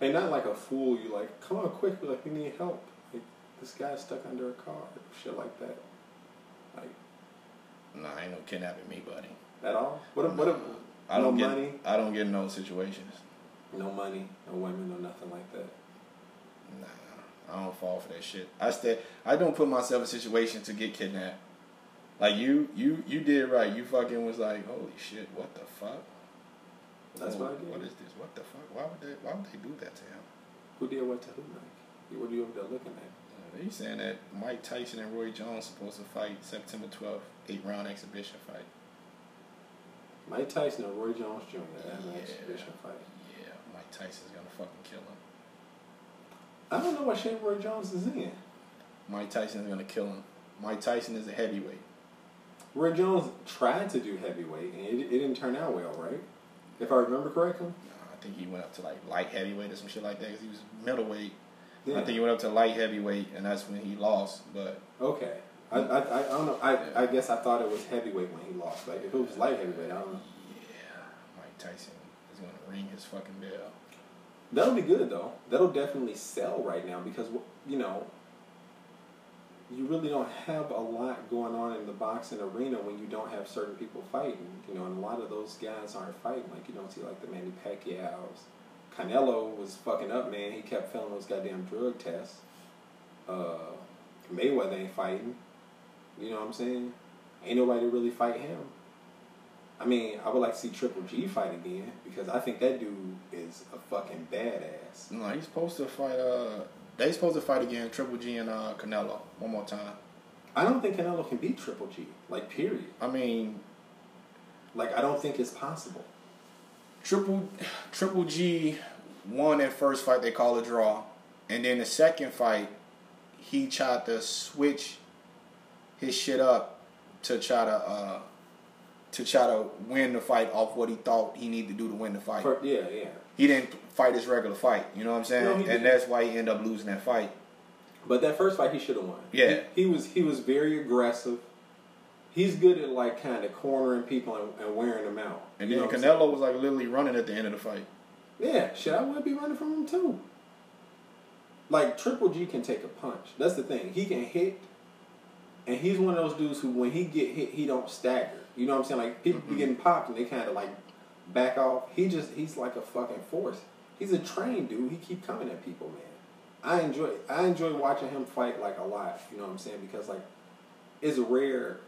And not like a fool. You like, come on, quick! Like we need help. Like this guy's stuck under a car, shit like that. Like Nah, I ain't no kidnapping me, buddy. at all. What if, what if I don't no get. money, I don't get in those situations. no money, no women, no nothing like that. Nah, I don't fall for that shit. I stay. I don't put myself in a situation to get kidnapped. Like you, you, you did right. You fucking was like, holy shit, what the fuck? That's Oh, what I did. What is this? What the fuck? Why would they? Why would they do that to him? Who did what to who, Mike? What are you over there looking at? Uh, They saying that Mike Tyson and Roy Jones supposed to fight September twelfth, eight round exhibition fight. Mike Tyson and Roy Jones Jr. That's an Yeah. exhibition fight. Yeah, Mike Tyson's gonna fucking kill him. I don't know what shape Roy Jones is in. Mike Tyson's gonna kill him. Mike Tyson is a heavyweight. Roy Jones tried to do heavyweight and it, it didn't turn out well, right? If I remember correctly. Nah, I think he went up to like light heavyweight or some shit like that because he was middleweight. Yeah. I think he went up to light heavyweight and that's when he lost. But Okay. I, I, I, don't know. I, I guess I thought it was heavyweight when he lost. Like if it was light heavyweight, I don't know. yeah, Mike Tyson is gonna ring his fucking bell. That'll be good though. That'll definitely sell right now because you know you really don't have a lot going on in the boxing arena when you don't have certain people fighting. You know, and a lot of those guys aren't fighting. Like you don't see like the Manny Pacquiao's. Canelo was fucking up, man. He kept failing those goddamn drug tests. Uh, Mayweather ain't fighting. You know what I'm saying? Ain't nobody really fight him. I mean, I would like to see Triple G fight again because I think that dude is a fucking badass. No, he's supposed to fight. Uh, they supposed to fight again, Triple G and uh, Canelo one more time. I don't think Canelo can beat Triple G. Like period. I mean, Like I don't think it's possible. Triple Triple G won that first fight. They call a draw, and then the second fight, he tried to switch his shit up to try to uh, to try to win the fight off what he thought he needed to do to win the fight. Yeah, yeah. He didn't fight his regular fight. You know what I'm saying? No, and didn't. that's why he ended up losing that fight. But that first fight he should have won. Yeah. He, he was he was very aggressive. He's good at like kind of cornering people and, and wearing them out. And then know what I'm saying? Canelo was like literally running at the end of the fight. Yeah, shit, I would be running from him too. Like Triple G can take a punch. That's the thing. He can hit, and he's one of those dudes who, when he get hit, he don't stagger. You know what I'm saying? Like people be getting popped and they kind of like back off. He just he's like a fucking force. He's a trained dude. He keep coming at people, man. I enjoy I enjoy watching him fight like a lot. You know what I'm saying? Because like it's rare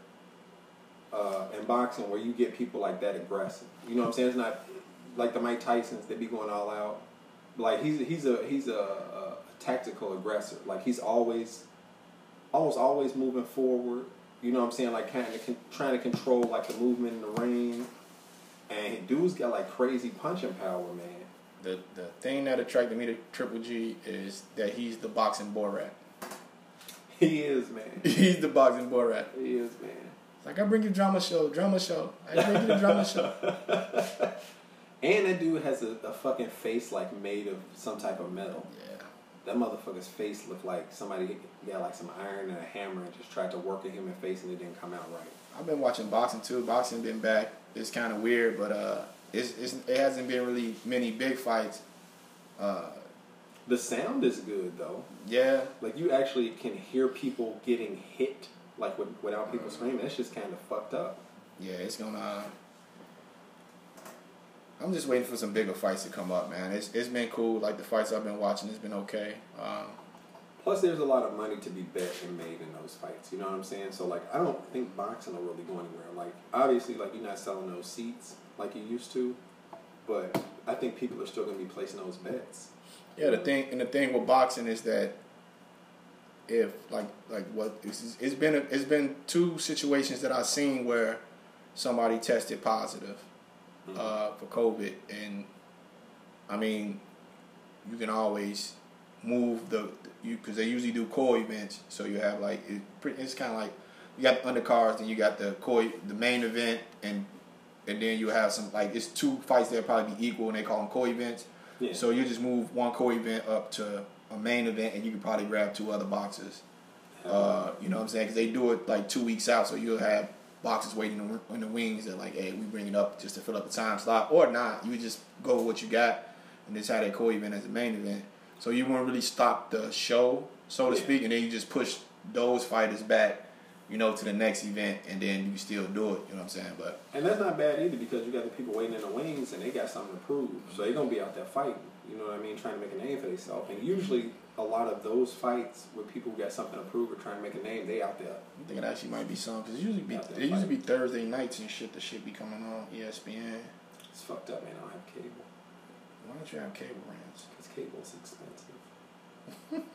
uh, in boxing where you get people like that aggressive. You know what I'm saying? It's not like the Mike Tyson's. They be going all out. Like he's he's a he's a, a tactical aggressor. Like he's always almost always moving forward. You know what I'm saying? Like kind of con- trying to control like the movement in the ring. And dude's got like crazy punching power, man. The the thing that attracted me to Triple G is that he's the boxing Borat. He is, man. He's the boxing Borat. He is, man. It's like I bring you drama show, drama show. I bring you the drama show. And that dude has a, a fucking face like made of some type of metal. Yeah. That motherfucker's face looked like somebody got like some iron and a hammer and just tried to work a human face and it didn't come out right. I've been watching boxing too. Boxing been back. It's kind of weird, but uh, it's, it's it hasn't been really many big fights. Uh, The sound is good though. yeah, Like you actually can hear people getting hit like with, without people screaming. That's just kind of fucked up. yeah, it's gonna. I'm just waiting for some bigger fights to come up, man. It's it's been cool. Like the fights I've been watching, it's been okay. Um, Plus, there's a lot of money to be bet and made in those fights. You know what I'm saying? So, like, I don't think boxing will really go anywhere. Like, obviously, like you're not selling those seats like you used to, but I think people are still gonna be placing those bets. Yeah, the thing and the thing with boxing is that if like like what it's, it's been a, it's been two situations that I've seen where somebody tested positive uh, for COVID, and I mean you can always move the you because they usually do core events, so you have like it, it's kind of like you got the undercards, and you got the core the main event, and and then you have some like it's two fights that probably be equal, and they call them core events. Yeah. So you just move one core event up to a main event, and you can probably grab two other boxes. Uh, you know what I'm saying? Because they do it like two weeks out, so you'll have boxes waiting in the- in the wings that like, hey, we bring it up just to fill up the time slot, or not. You just go with what you got, and just have that core event as the main event. So you won't really stop the show, so to Yeah. speak, and then you just push those fighters back, you know, to the next event, and then you still do it. You know what I'm saying? But And that's not bad either because you got the people waiting in the wings and they got something to prove. So they're gonna be out there fighting. You know what I mean? Trying to make a name for themselves. And usually a lot of those fights where people got something to prove or trying to make a name, they out there. I think it actually might be some because usually be it usually be. Thursday nights and shit. The shit be coming on ESPN. It's fucked up, man. I don't have cable. Why don't you have cable Rhance? Because cable's expensive.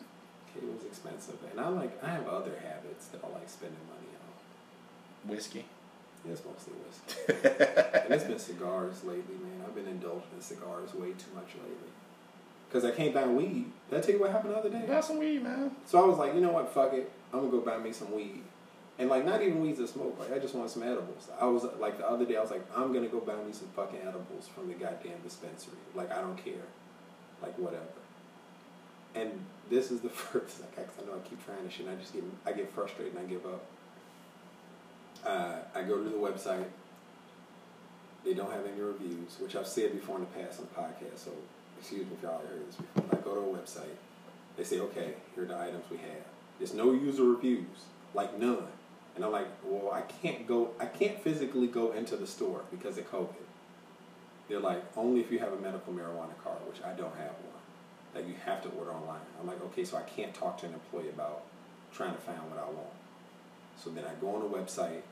cable's expensive. And I like I have other habits that I like spending money on. Whiskey. Yeah, It's mostly whiskey. and it's been cigars lately, man. I've been indulging in cigars way too much lately. Because I can't buy weed. Did I tell you what happened the other day? Buy some weed, man. So I was like, you know what, fuck it. I'm gonna go buy me some weed. And like not even weeds to smoke, like I just want some edibles. I was like the other day I was like, I'm gonna go buy me some fucking edibles from the goddamn dispensary. Like I don't care. Like whatever. And this is the first like I know I keep trying this shit and I just get I get frustrated and I give up. Uh, I go to the website. They don't have any reviews, which I've said before in the past on the podcast, so excuse me if y'all heard this before. I go to a website. They say, okay, here are the items we have. There's no user reviews, like none. And I'm like, well, I can't go, I can't physically go into the store because of COVID. They're like, only if you have a medical marijuana card, which I don't have one. Like you have to order online. I'm like, okay, so I can't talk to an employee about trying to find what I want. So then I go on the website,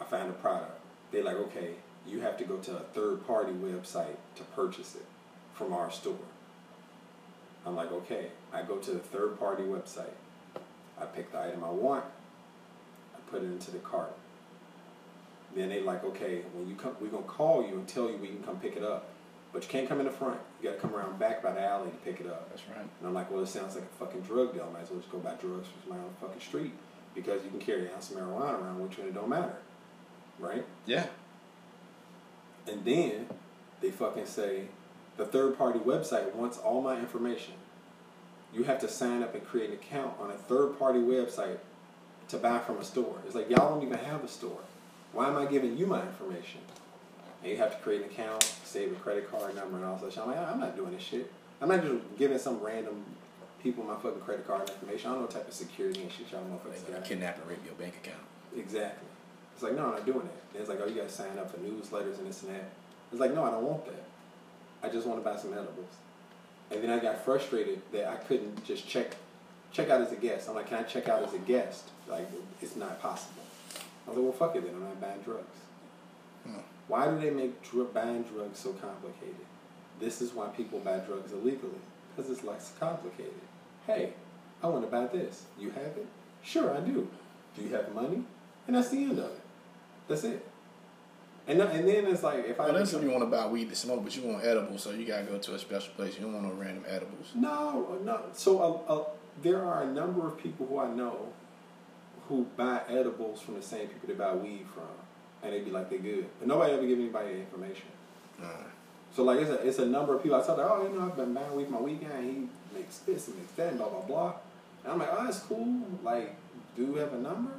I find a product. They're like, okay, you have to go to a third party website to purchase it from our store. I'm like, okay. I go to the third party website. I pick the item I want. I put it into the cart. Then they like, okay, when you come, we're gonna call you and tell you we can come pick it up, but you can't come in the front. You gotta come around back by the alley to pick it up. That's right. And I'm like, well, it sounds like a fucking drug deal. I might as well just go buy drugs from my the fucking street because you can carry an ounce of marijuana around with you and it don't matter, right? Yeah. And then they fucking say the third party website wants all my information. You have to sign up and create an account on a third party website to buy from a store. It's like y'all don't even have a store. Why am I giving you my information? And you have to create an account, save a credit card number, and all that shit. I'm like, I'm not doing this shit. I'm not just giving some random people my fucking credit card information. I don't know what type of security and shit y'all motherfuckers gonna got. kidnap and rape your bank account. Exactly. It's like, no, I'm not doing that. And it's like, oh, you gotta sign up for newsletters and this and that. It's like, no, I don't want that. I just want to buy some edibles. And then I got frustrated that I couldn't just check check out as a guest. I'm like, can I check out as a guest? Like, it's not possible. I was like, well, fuck it then. I'm not buying drugs. Hmm. Why do they make dr- buying drugs so complicated? This is why people buy drugs illegally because it's less complicated. Hey, I want to buy this. You have it? Sure, I do. Do you have money? And that's the end of it. That's it. And and then it's like if I Well, that's if you want to buy weed to smoke, but you want edibles, so you gotta go to a special place. You don't want no random edibles. no no so a, a, there are a number of people who I know who buy edibles from the same people they buy weed from, and they'd be like they're good, but nobody ever give anybody the information. So like it's a it's a number of people I tell them, oh you know I've been buying weed my weed guy. He makes this and makes that and blah blah blah. And I'm like oh that's cool. Like do you have a number?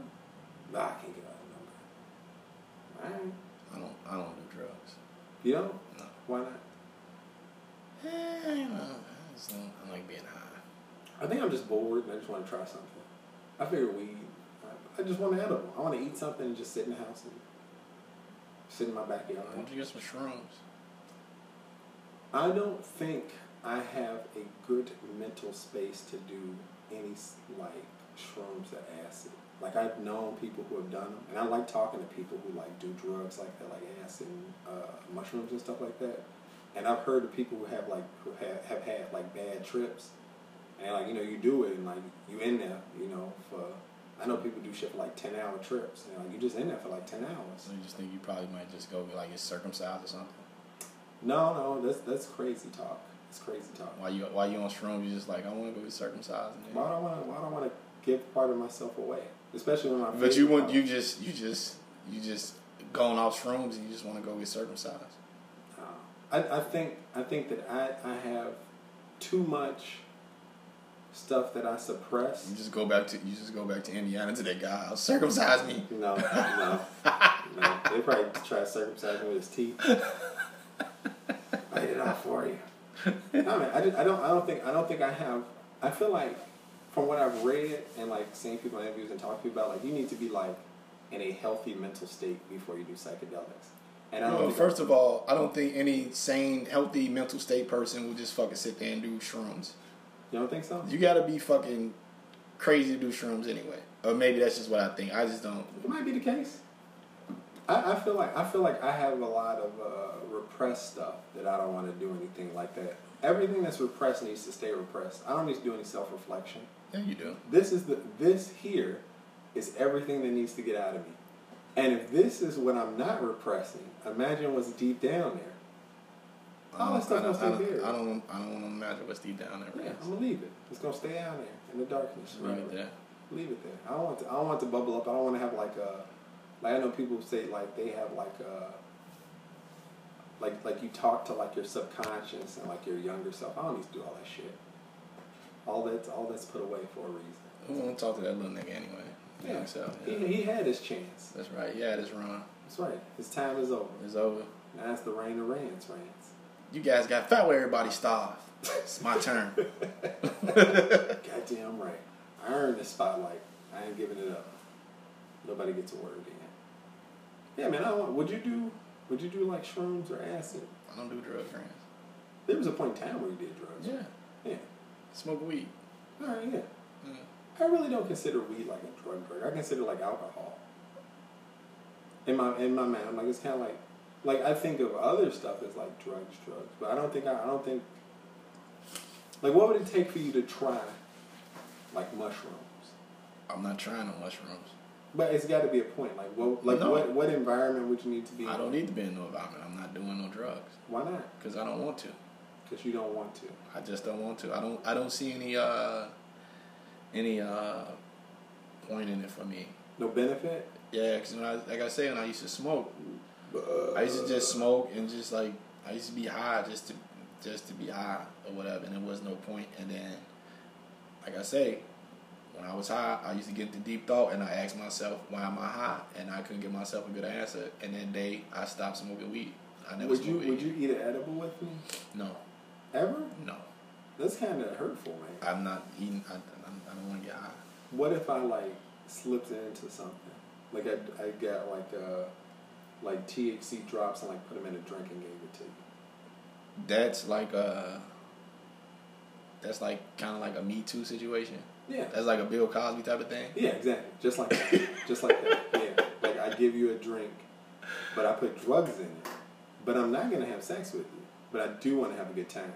Nah, I can't get out a number. Alright. I don't. I don't do drugs. You know No. why not? Eh, you know, I, just don't, I like being high. I think I'm just bored and I just want to try something. I figure weed. I, I just want an edible. I want to eat something and just sit in the house and sit in my backyard. Why don't you get some shrooms? I don't think I have a good mental space to do any like shrooms or acid. Like I've known people who have done them, and I like talking to people who like do drugs like that, like acid, and, uh, mushrooms and stuff like that. And I've heard of people who have like who have, have had like bad trips, and like you know you do it and like you in there, you know for. I know people do shit for like ten hour trips, and like you just in there for like ten hours. So you just think you probably might just go like get circumcised or something. No, no, that's that's crazy talk. It's crazy talk. While you while you on shrooms, you just like I want to go get circumcised. Why do I want to? Why do I want to give part of myself away? Especially when my. but you want you just you just you just going off shrooms and you just want to go get circumcised. Uh, I, I think I think that I I have too much stuff that I suppress. You just go back to you just go back to Indiana to that guy. Circumcise me. No, no, no. They probably try to circumcise me with his teeth. Bite it off for you. No, man, I, just, I don't. I don't think. I don't think I have. I feel like, from what I've read and like seeing people in interviews and talking to people about, like you need to be like in a healthy mental state before you do psychedelics. And I don't Well, first of all, I don't think any sane, healthy mental state person will just fucking sit there and do shrooms. you don't think so. You gotta be fucking crazy to do shrooms anyway. Or maybe that's just what I think. I just don't. It might be the case. I, I feel like I feel like I have a lot of uh, repressed stuff that I don't want to do anything like that. Everything that's repressed needs to stay repressed. I don't need to do any self reflection. Yeah, you do. This is the this here is everything that needs to get out of me. And if this is what I'm not repressing, imagine what's deep down there. I All that don't, stuff I don't, I don't. I don't, I don't want to imagine what's deep down there. Yeah? I'm gonna leave it. It's gonna stay down there in the darkness. Leave it there. leave it there. I don't want to. I don't want to bubble up. I don't want to have like a. Like I know people say like they have like a. Like like you talk to like your subconscious and like your younger self. I don't need to do all that shit. All that's all that's put away for a reason. Who want to talk to that little nigga anyway? Yeah. So, He, yeah. he had his chance. That's right. Yeah, this run That's right. His time is over. It's over. Now it's the reign of Rhance, Rhance. You guys got fat where everybody starved. It's my turn. Goddamn right. I earned the spotlight. I ain't giving it up. Nobody gets a word in. Yeah, man. I don't want, would you do? Would you do like shrooms or acid? I don't do drugs, friends. There was a point in time where you did drugs. Yeah, Yeah. Smoke weed. All right. Yeah. Yeah. I really don't consider weed like a drug drug. I consider it like alcohol. In my in my mind, like it's kind of like, like I think of other stuff as like drugs, drugs. But I don't think I, I don't think. Like, what would it take for you to try, like mushrooms? I'm not trying no mushrooms. But it's got to be a point. Like what? Like No. what? What environment would you need to be? In? I in? don't need to be in no environment. I'm not doing no drugs Why not? because I don't want to. Because you don't want to. I just don't want to. I don't. I don't see any uh any uh point in it for me. No benefit. Yeah, because when I, like I said, when I used to smoke, I used to just smoke and just like I used to be high just to just to be high or whatever, and there was no point. And then, like I say, when I was high, I used to get the deep thought, and I asked myself, "Why am I high?" And I couldn't give myself a good answer. And then day, I stopped smoking weed. I never Would you smoked Would you eat an edible with me? No, Ever? no, That's kind of hurtful, man. I'm not eating. I, I don't want to get high. What if I like slipped into something? Like I, I got like uh like THC drops and like put them in a drink and gave it to you. That's like a. That's like kind of like a Me Too situation. Yeah. That's like a Bill Cosby type of thing. Yeah, exactly. Just like that. Just like that. Yeah. Like I give you a drink, but I put drugs in it. But I'm not gonna have sex with you. But I do want to have a good time.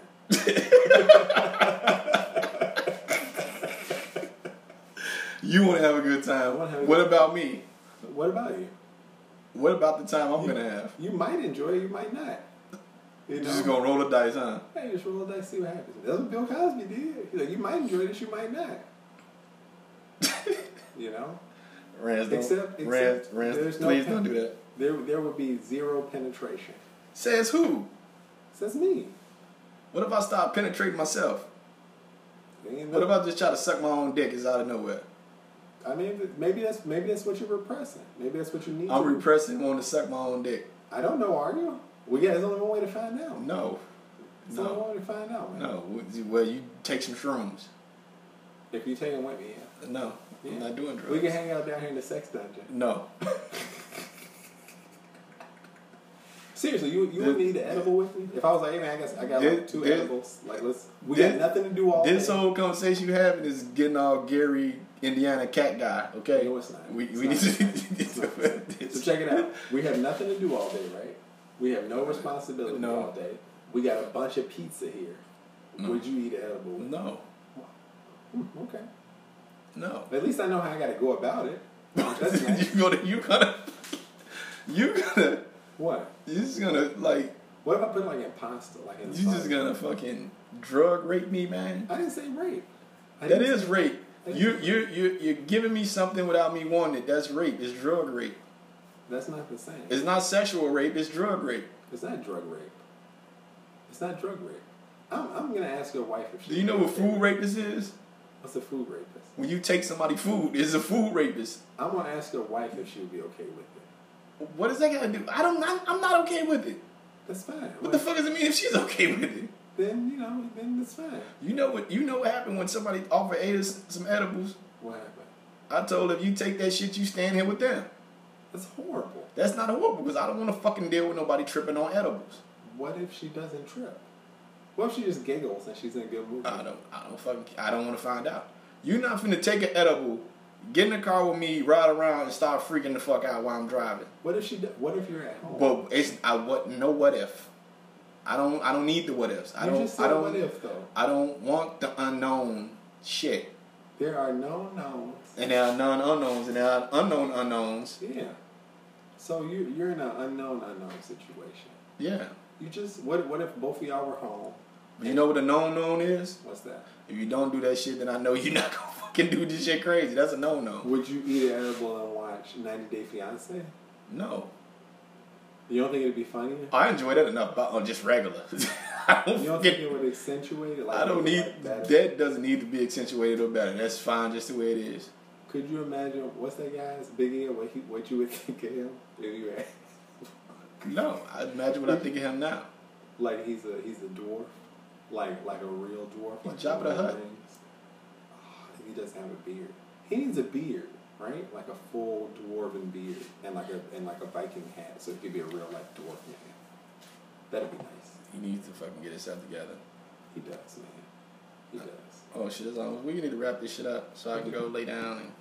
You want to have a good time. What good- about me? What about you? What about the time I'm You- gonna have? You might enjoy it, you might not. You know? just gonna roll the dice, huh? Hey, just roll the dice, see what happens. That's what Bill Cosby did. He's like, you might enjoy this, you might not. you know? Rhance, don't. Except- except Rhance, no please pen- don't do that. There, there would be zero penetration. Says who? Says me. What if I start penetrating myself? What if I just try to suck my own dick? It's out of nowhere. I mean, maybe that's maybe that's what you're repressing. Maybe that's what you need. I'm to repressing wanting to suck my own dick. I don't know. Are you? Well, yeah. There's only one way to find out. No, There's only no, one way to find out, man. no. Well, you take some shrooms. If you take them with me, yeah. No, I'm not doing drugs. We can hang out down here in the sex dungeon. No. Seriously, you you would need an edible with me? If I was like, hey man, I got I got This- like two this- edibles. Like let's we this- got nothing to do all This day. whole conversation you having is getting all Gary Indiana cat guy. Okay. No, it's not. We It's we not. need to. So check it out. We have nothing to do all day, right? We have no responsibility No. all day. We got a bunch of pizza here. No. Would you eat an edible? with? No, Hmm, okay. no. At least I know how I got to go about it. That's nice. you gonna you gonna you gonna What? You're just gonna like What if I put like in pasta, like in you just gonna fucking drug rape me, man. I didn't say rape. I That is rape. I You you you you're giving me something without me wanting it. That's rape. It's drug rape. That's not the same. It's not sexual rape. It's drug rape. It's not drug rape. It's not drug rape. I'm, I'm gonna ask your wife if she. Do you know what food rapist is? What's a food rapist? When you take somebody food, it's a food rapist. I'm gonna ask your wife if she would be okay with it. What does that to do? I don't. I'm, I'm not okay with it. That's fine. What the fuck does it mean if she's okay with it? Then you know, then it's fine. You know what? You know what happened when somebody offered us some edibles. What happened? I told her if you take that shit, you stand here with them. That's horrible. That's not horrible because I don't want to fucking deal with nobody tripping on edibles. What if she doesn't trip? What if she just giggles and she's in a good mood? I don't. I don't fucking. I don't want to find out. You're not finna take an edible, get in the car with me, ride around, and start freaking the fuck out while I'm driving. What if she? do- What if you're at home? But it's I what no what if. I don't. I don't need the what ifs. I you don't. just I don't. what if though? I don't want the unknown shit. There are no knowns. And there are non unknowns, and there are unknown unknowns. Yeah. So you you're in an unknown unknown situation. Yeah. You just what what if both of y'all were home? You know what a known known is? What's that? If you don't do that shit, then I know you're not gonna fucking do this shit crazy. That's a no no. Would you eat an edible and watch 90 Day Fiance? No. You don't think it'd be funny? I enjoy that enough, but on just regular. I don't, You don't think it would accentuate it? Like I don't need like that? that. Doesn't need to be accentuated or better. That's fine, just the way it is. Could you imagine what's that guy's Big Ed? What he what you would think of him if you No, I imagine what I think of him now. like he's a he's a dwarf, like like a real dwarf. Like Jabba the Hutt. He doesn't have a beard. He needs a beard, right? Like a full dwarven beard and like a and like a Viking hat, so he could be a real like dwarf man. That'd be nice. He needs to fucking get himself together. He does, man. He uh, does. Oh shit! It's almost, we need to wrap this shit up so I can go lay down. And,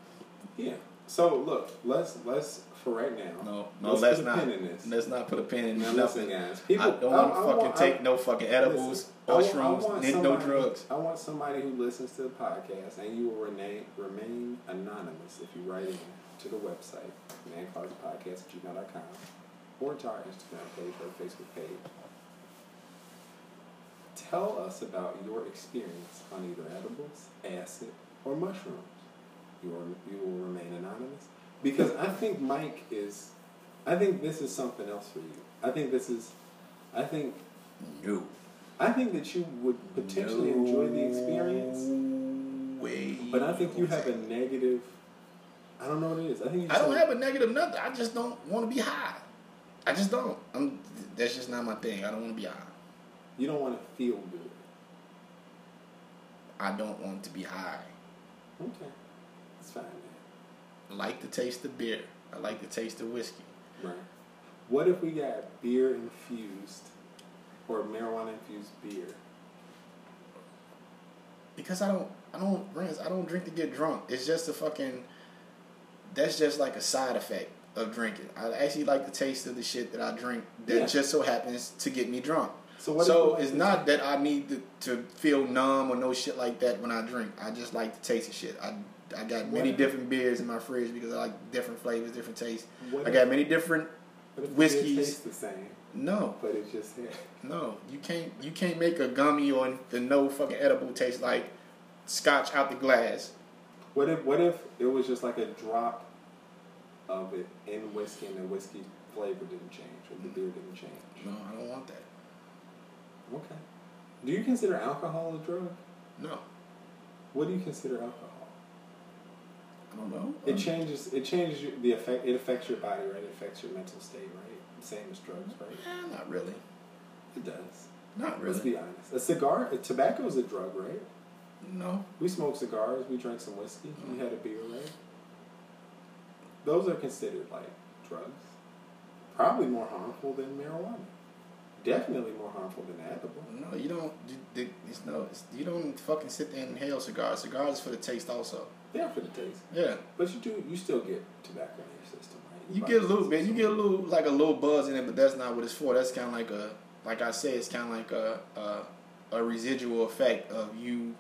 Yeah. So look, let's let's for right now. no, no, let's let's put a not. pin in this. Let's not put a pin in Now nothing. listen, guys. People, I don't want to fucking want- take no fucking edibles listen, or I want- I shrooms, want and no drugs. I want somebody who listens to the podcast, and you will remain remain anonymous if you write in to the website, manclosetpodcast at gmail.com, or to our Instagram page or Facebook page. Tell us about your experience on either edibles, acid, or mushrooms. You will, you will remain anonymous. Because I think Mike is, I think this is something else for you. I think this is, I think, No. I think that you would potentially enjoy the experience. Way. But I think you have a negative. I don't know what it is. I think you I don't have a negative nothing. I just don't want to be high. I just don't. I'm. That's just not my thing. I don't want to be high. You don't want to feel good. I don't want to be high. Okay, that's fine. I like the taste of beer. I like the taste of whiskey. Right. What if we got beer infused or marijuana infused beer? Because I don't. I don't. Rhance, I don't drink to get drunk. It's just a fucking. That's just like a side effect of drinking. I actually like the taste of the shit that I drink. That Yeah. just so happens to get me drunk. So what? so it's not that I need to, to feel numb or no shit like that when I drink. I just like the taste of shit. I I got many What? different beers in my fridge because I like different flavors, different tastes. What I got many different. what if the beer whiskeys. tastes the same, No, but it's just here. no, you can't. You can't make a gummy on the no fucking edible taste like scotch out the glass. What if what if it was just like a drop of it in whiskey and the whiskey flavor didn't change or the beer didn't change? No, I don't want that. Okay. Do you consider alcohol a drug? No, What do you consider alcohol? I don't know. It changes. It changes your, the effect. It affects your body, right? It affects your mental state, right? Same as drugs, right? Eh, not really. It does. Not really. Let's be honest. A cigar, a tobacco is a drug, right? No. We smoked cigars. We drank some whiskey. We had a beer, right? Those are considered like drugs. Probably more harmful than marijuana. Definitely more harmful than edible. No, you don't. It's no. It's, you don't fucking sit there and inhale cigars. Cigars for the taste also. Yeah, for the taste. Yeah. But you do. You still get tobacco in your system, right? You Your get a little bit. You get a little like a little buzz in it, but that's not what it's for. That's kind of like a, like I said, it's kind of like a, a, a residual effect of you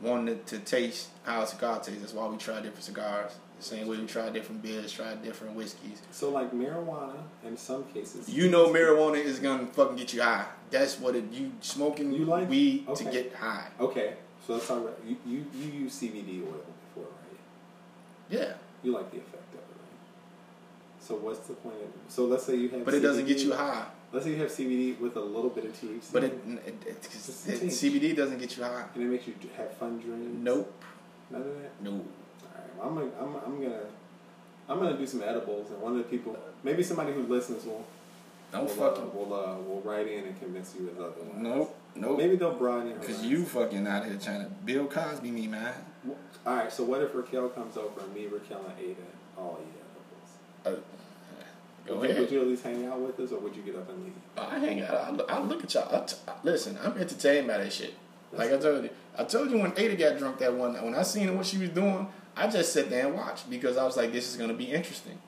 wanting to, to taste how a cigar tastes. That's why we try different cigars. The same way we try different beers, try different whiskeys. So like marijuana, in some cases. You know, marijuana is gonna fucking get you high. That's what it. You smoking You like- weed to get high. Okay, so let's talk about you. You, you use CBD oil? Yeah, You like the effect of it, right? So what's the point? Of, so let's say you have. but it doesn't get you high. Let's say you have CBD with a little bit of THC. But it, it, it, it. CBD doesn't get you high. and it makes you have fun dreams. Nope. None of that. No. All right, well, I'm gonna, I'm, I'm gonna, I'm gonna do some edibles, and one of the people, maybe somebody who listens will, Don't will, fucking. uh, will, uh, will write in and convince you of otherwise. Nope. Nope. Maybe they'll broaden your Because you fucking out here trying to Bill Cosby me, man. All right, so what if Raquel comes over and me, Raquel, and Ada all eat edibles? Uh, go would, you, ahead. would you at least hang out with us, or would you get up and leave? I hang out. I look, I look at y'all. I t- listen, I'm entertained by that shit. Like I told you, I told you when Ada got drunk that one night. When I seen what she was doing, I just sat there and watched because I was like, this is gonna be interesting.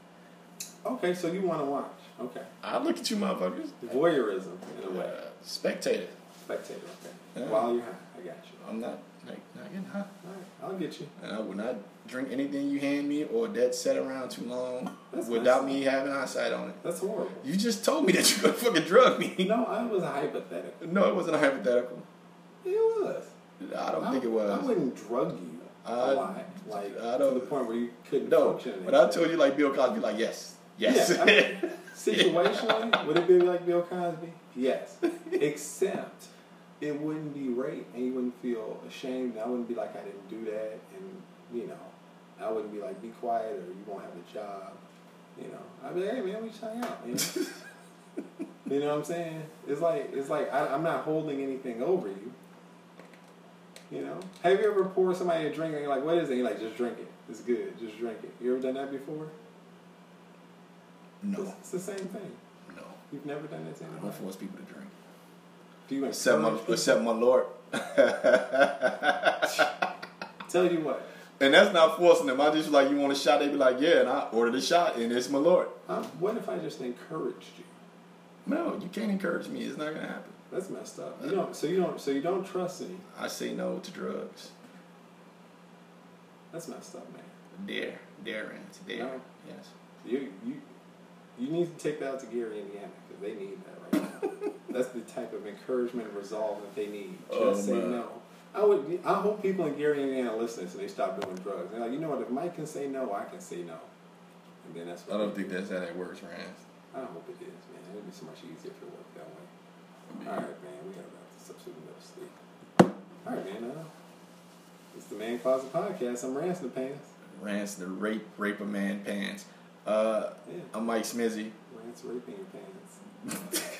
Okay, so you want to watch? Okay, I look at you, motherfuckers. voyeurism in a way, Uh, spectator. spectator. Okay, Yeah. while you're high, I got you. I'm not like not getting high. All right, I'll get you. Uh, and I would not drink anything you hand me or that set around too long That's without nice. me having eyesight on it. That's horrible. You just told me that you're gonna fucking drug me. No, I was a hypothetical. No, it wasn't a hypothetical. It was. I don't think it was. I wouldn't drug you a I- lot, like I to don't- the point where you couldn't No, function. but I told you like Bill Cosby, like yes, yes. Yeah, I mean, situationally, would it be like Bill Cosby? Yes, except it wouldn't be rape, and you wouldn't feel ashamed. I wouldn't be like I didn't do that, and you know, I wouldn't be like be quiet or you won't have a job. You know, I'd be like, hey man, we just hang out. Man. you know what I'm saying? It's like it's like I, I'm not holding anything over you. You know, have you ever poured somebody a drink and you're like, what is it? You're like, just drink it. It's good. Just drink it. You ever done that before? no, It's, it's the same thing. no. You've never done that to I don't force people to drink. Do you Except my, people? except my Lord. Tell you what. and that's not forcing them. I just like you want a shot. They be like, yeah, and I ordered a shot, and it's my Lord. Um, what if I just encouraged you? No, you can't encourage me. It's not gonna happen. That's messed up. You don't. So you don't. So you don't trust me. I say no to drugs. That's messed up, man. Dare. Their dare. No. Yes. You you you need to take that out to Gary, Indiana, because they need that. That's the type of encouragement and resolve that they need. Just Oh, say man. no. I would. I hope people in Gary, Indiana, listen so they stop doing drugs. They're like, you know what? If Mike can say no, I can say no. And then that's. What I don't think do. that's how that works, Rhance. I hope it is, man. It'd be so much easier if it worked that way. All right, man. We gotta wrap this up so we can go to sleep. All right, man. Uh, it's the Man Closet Podcast. I'm Ransom the Pants. Rhance the rape rape a man pants. Uh, Yeah. I'm Mike Smizzy. Rhance raping your pants.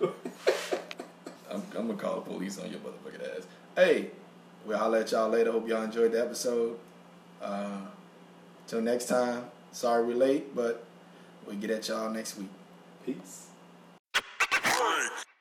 I'm, I'm gonna call the police on your motherfucking ass. Hey, we'll holler at y'all later. Hope y'all enjoyed the episode. Uh, till next time. Sorry we're late, but we'll get at y'all next week. Peace.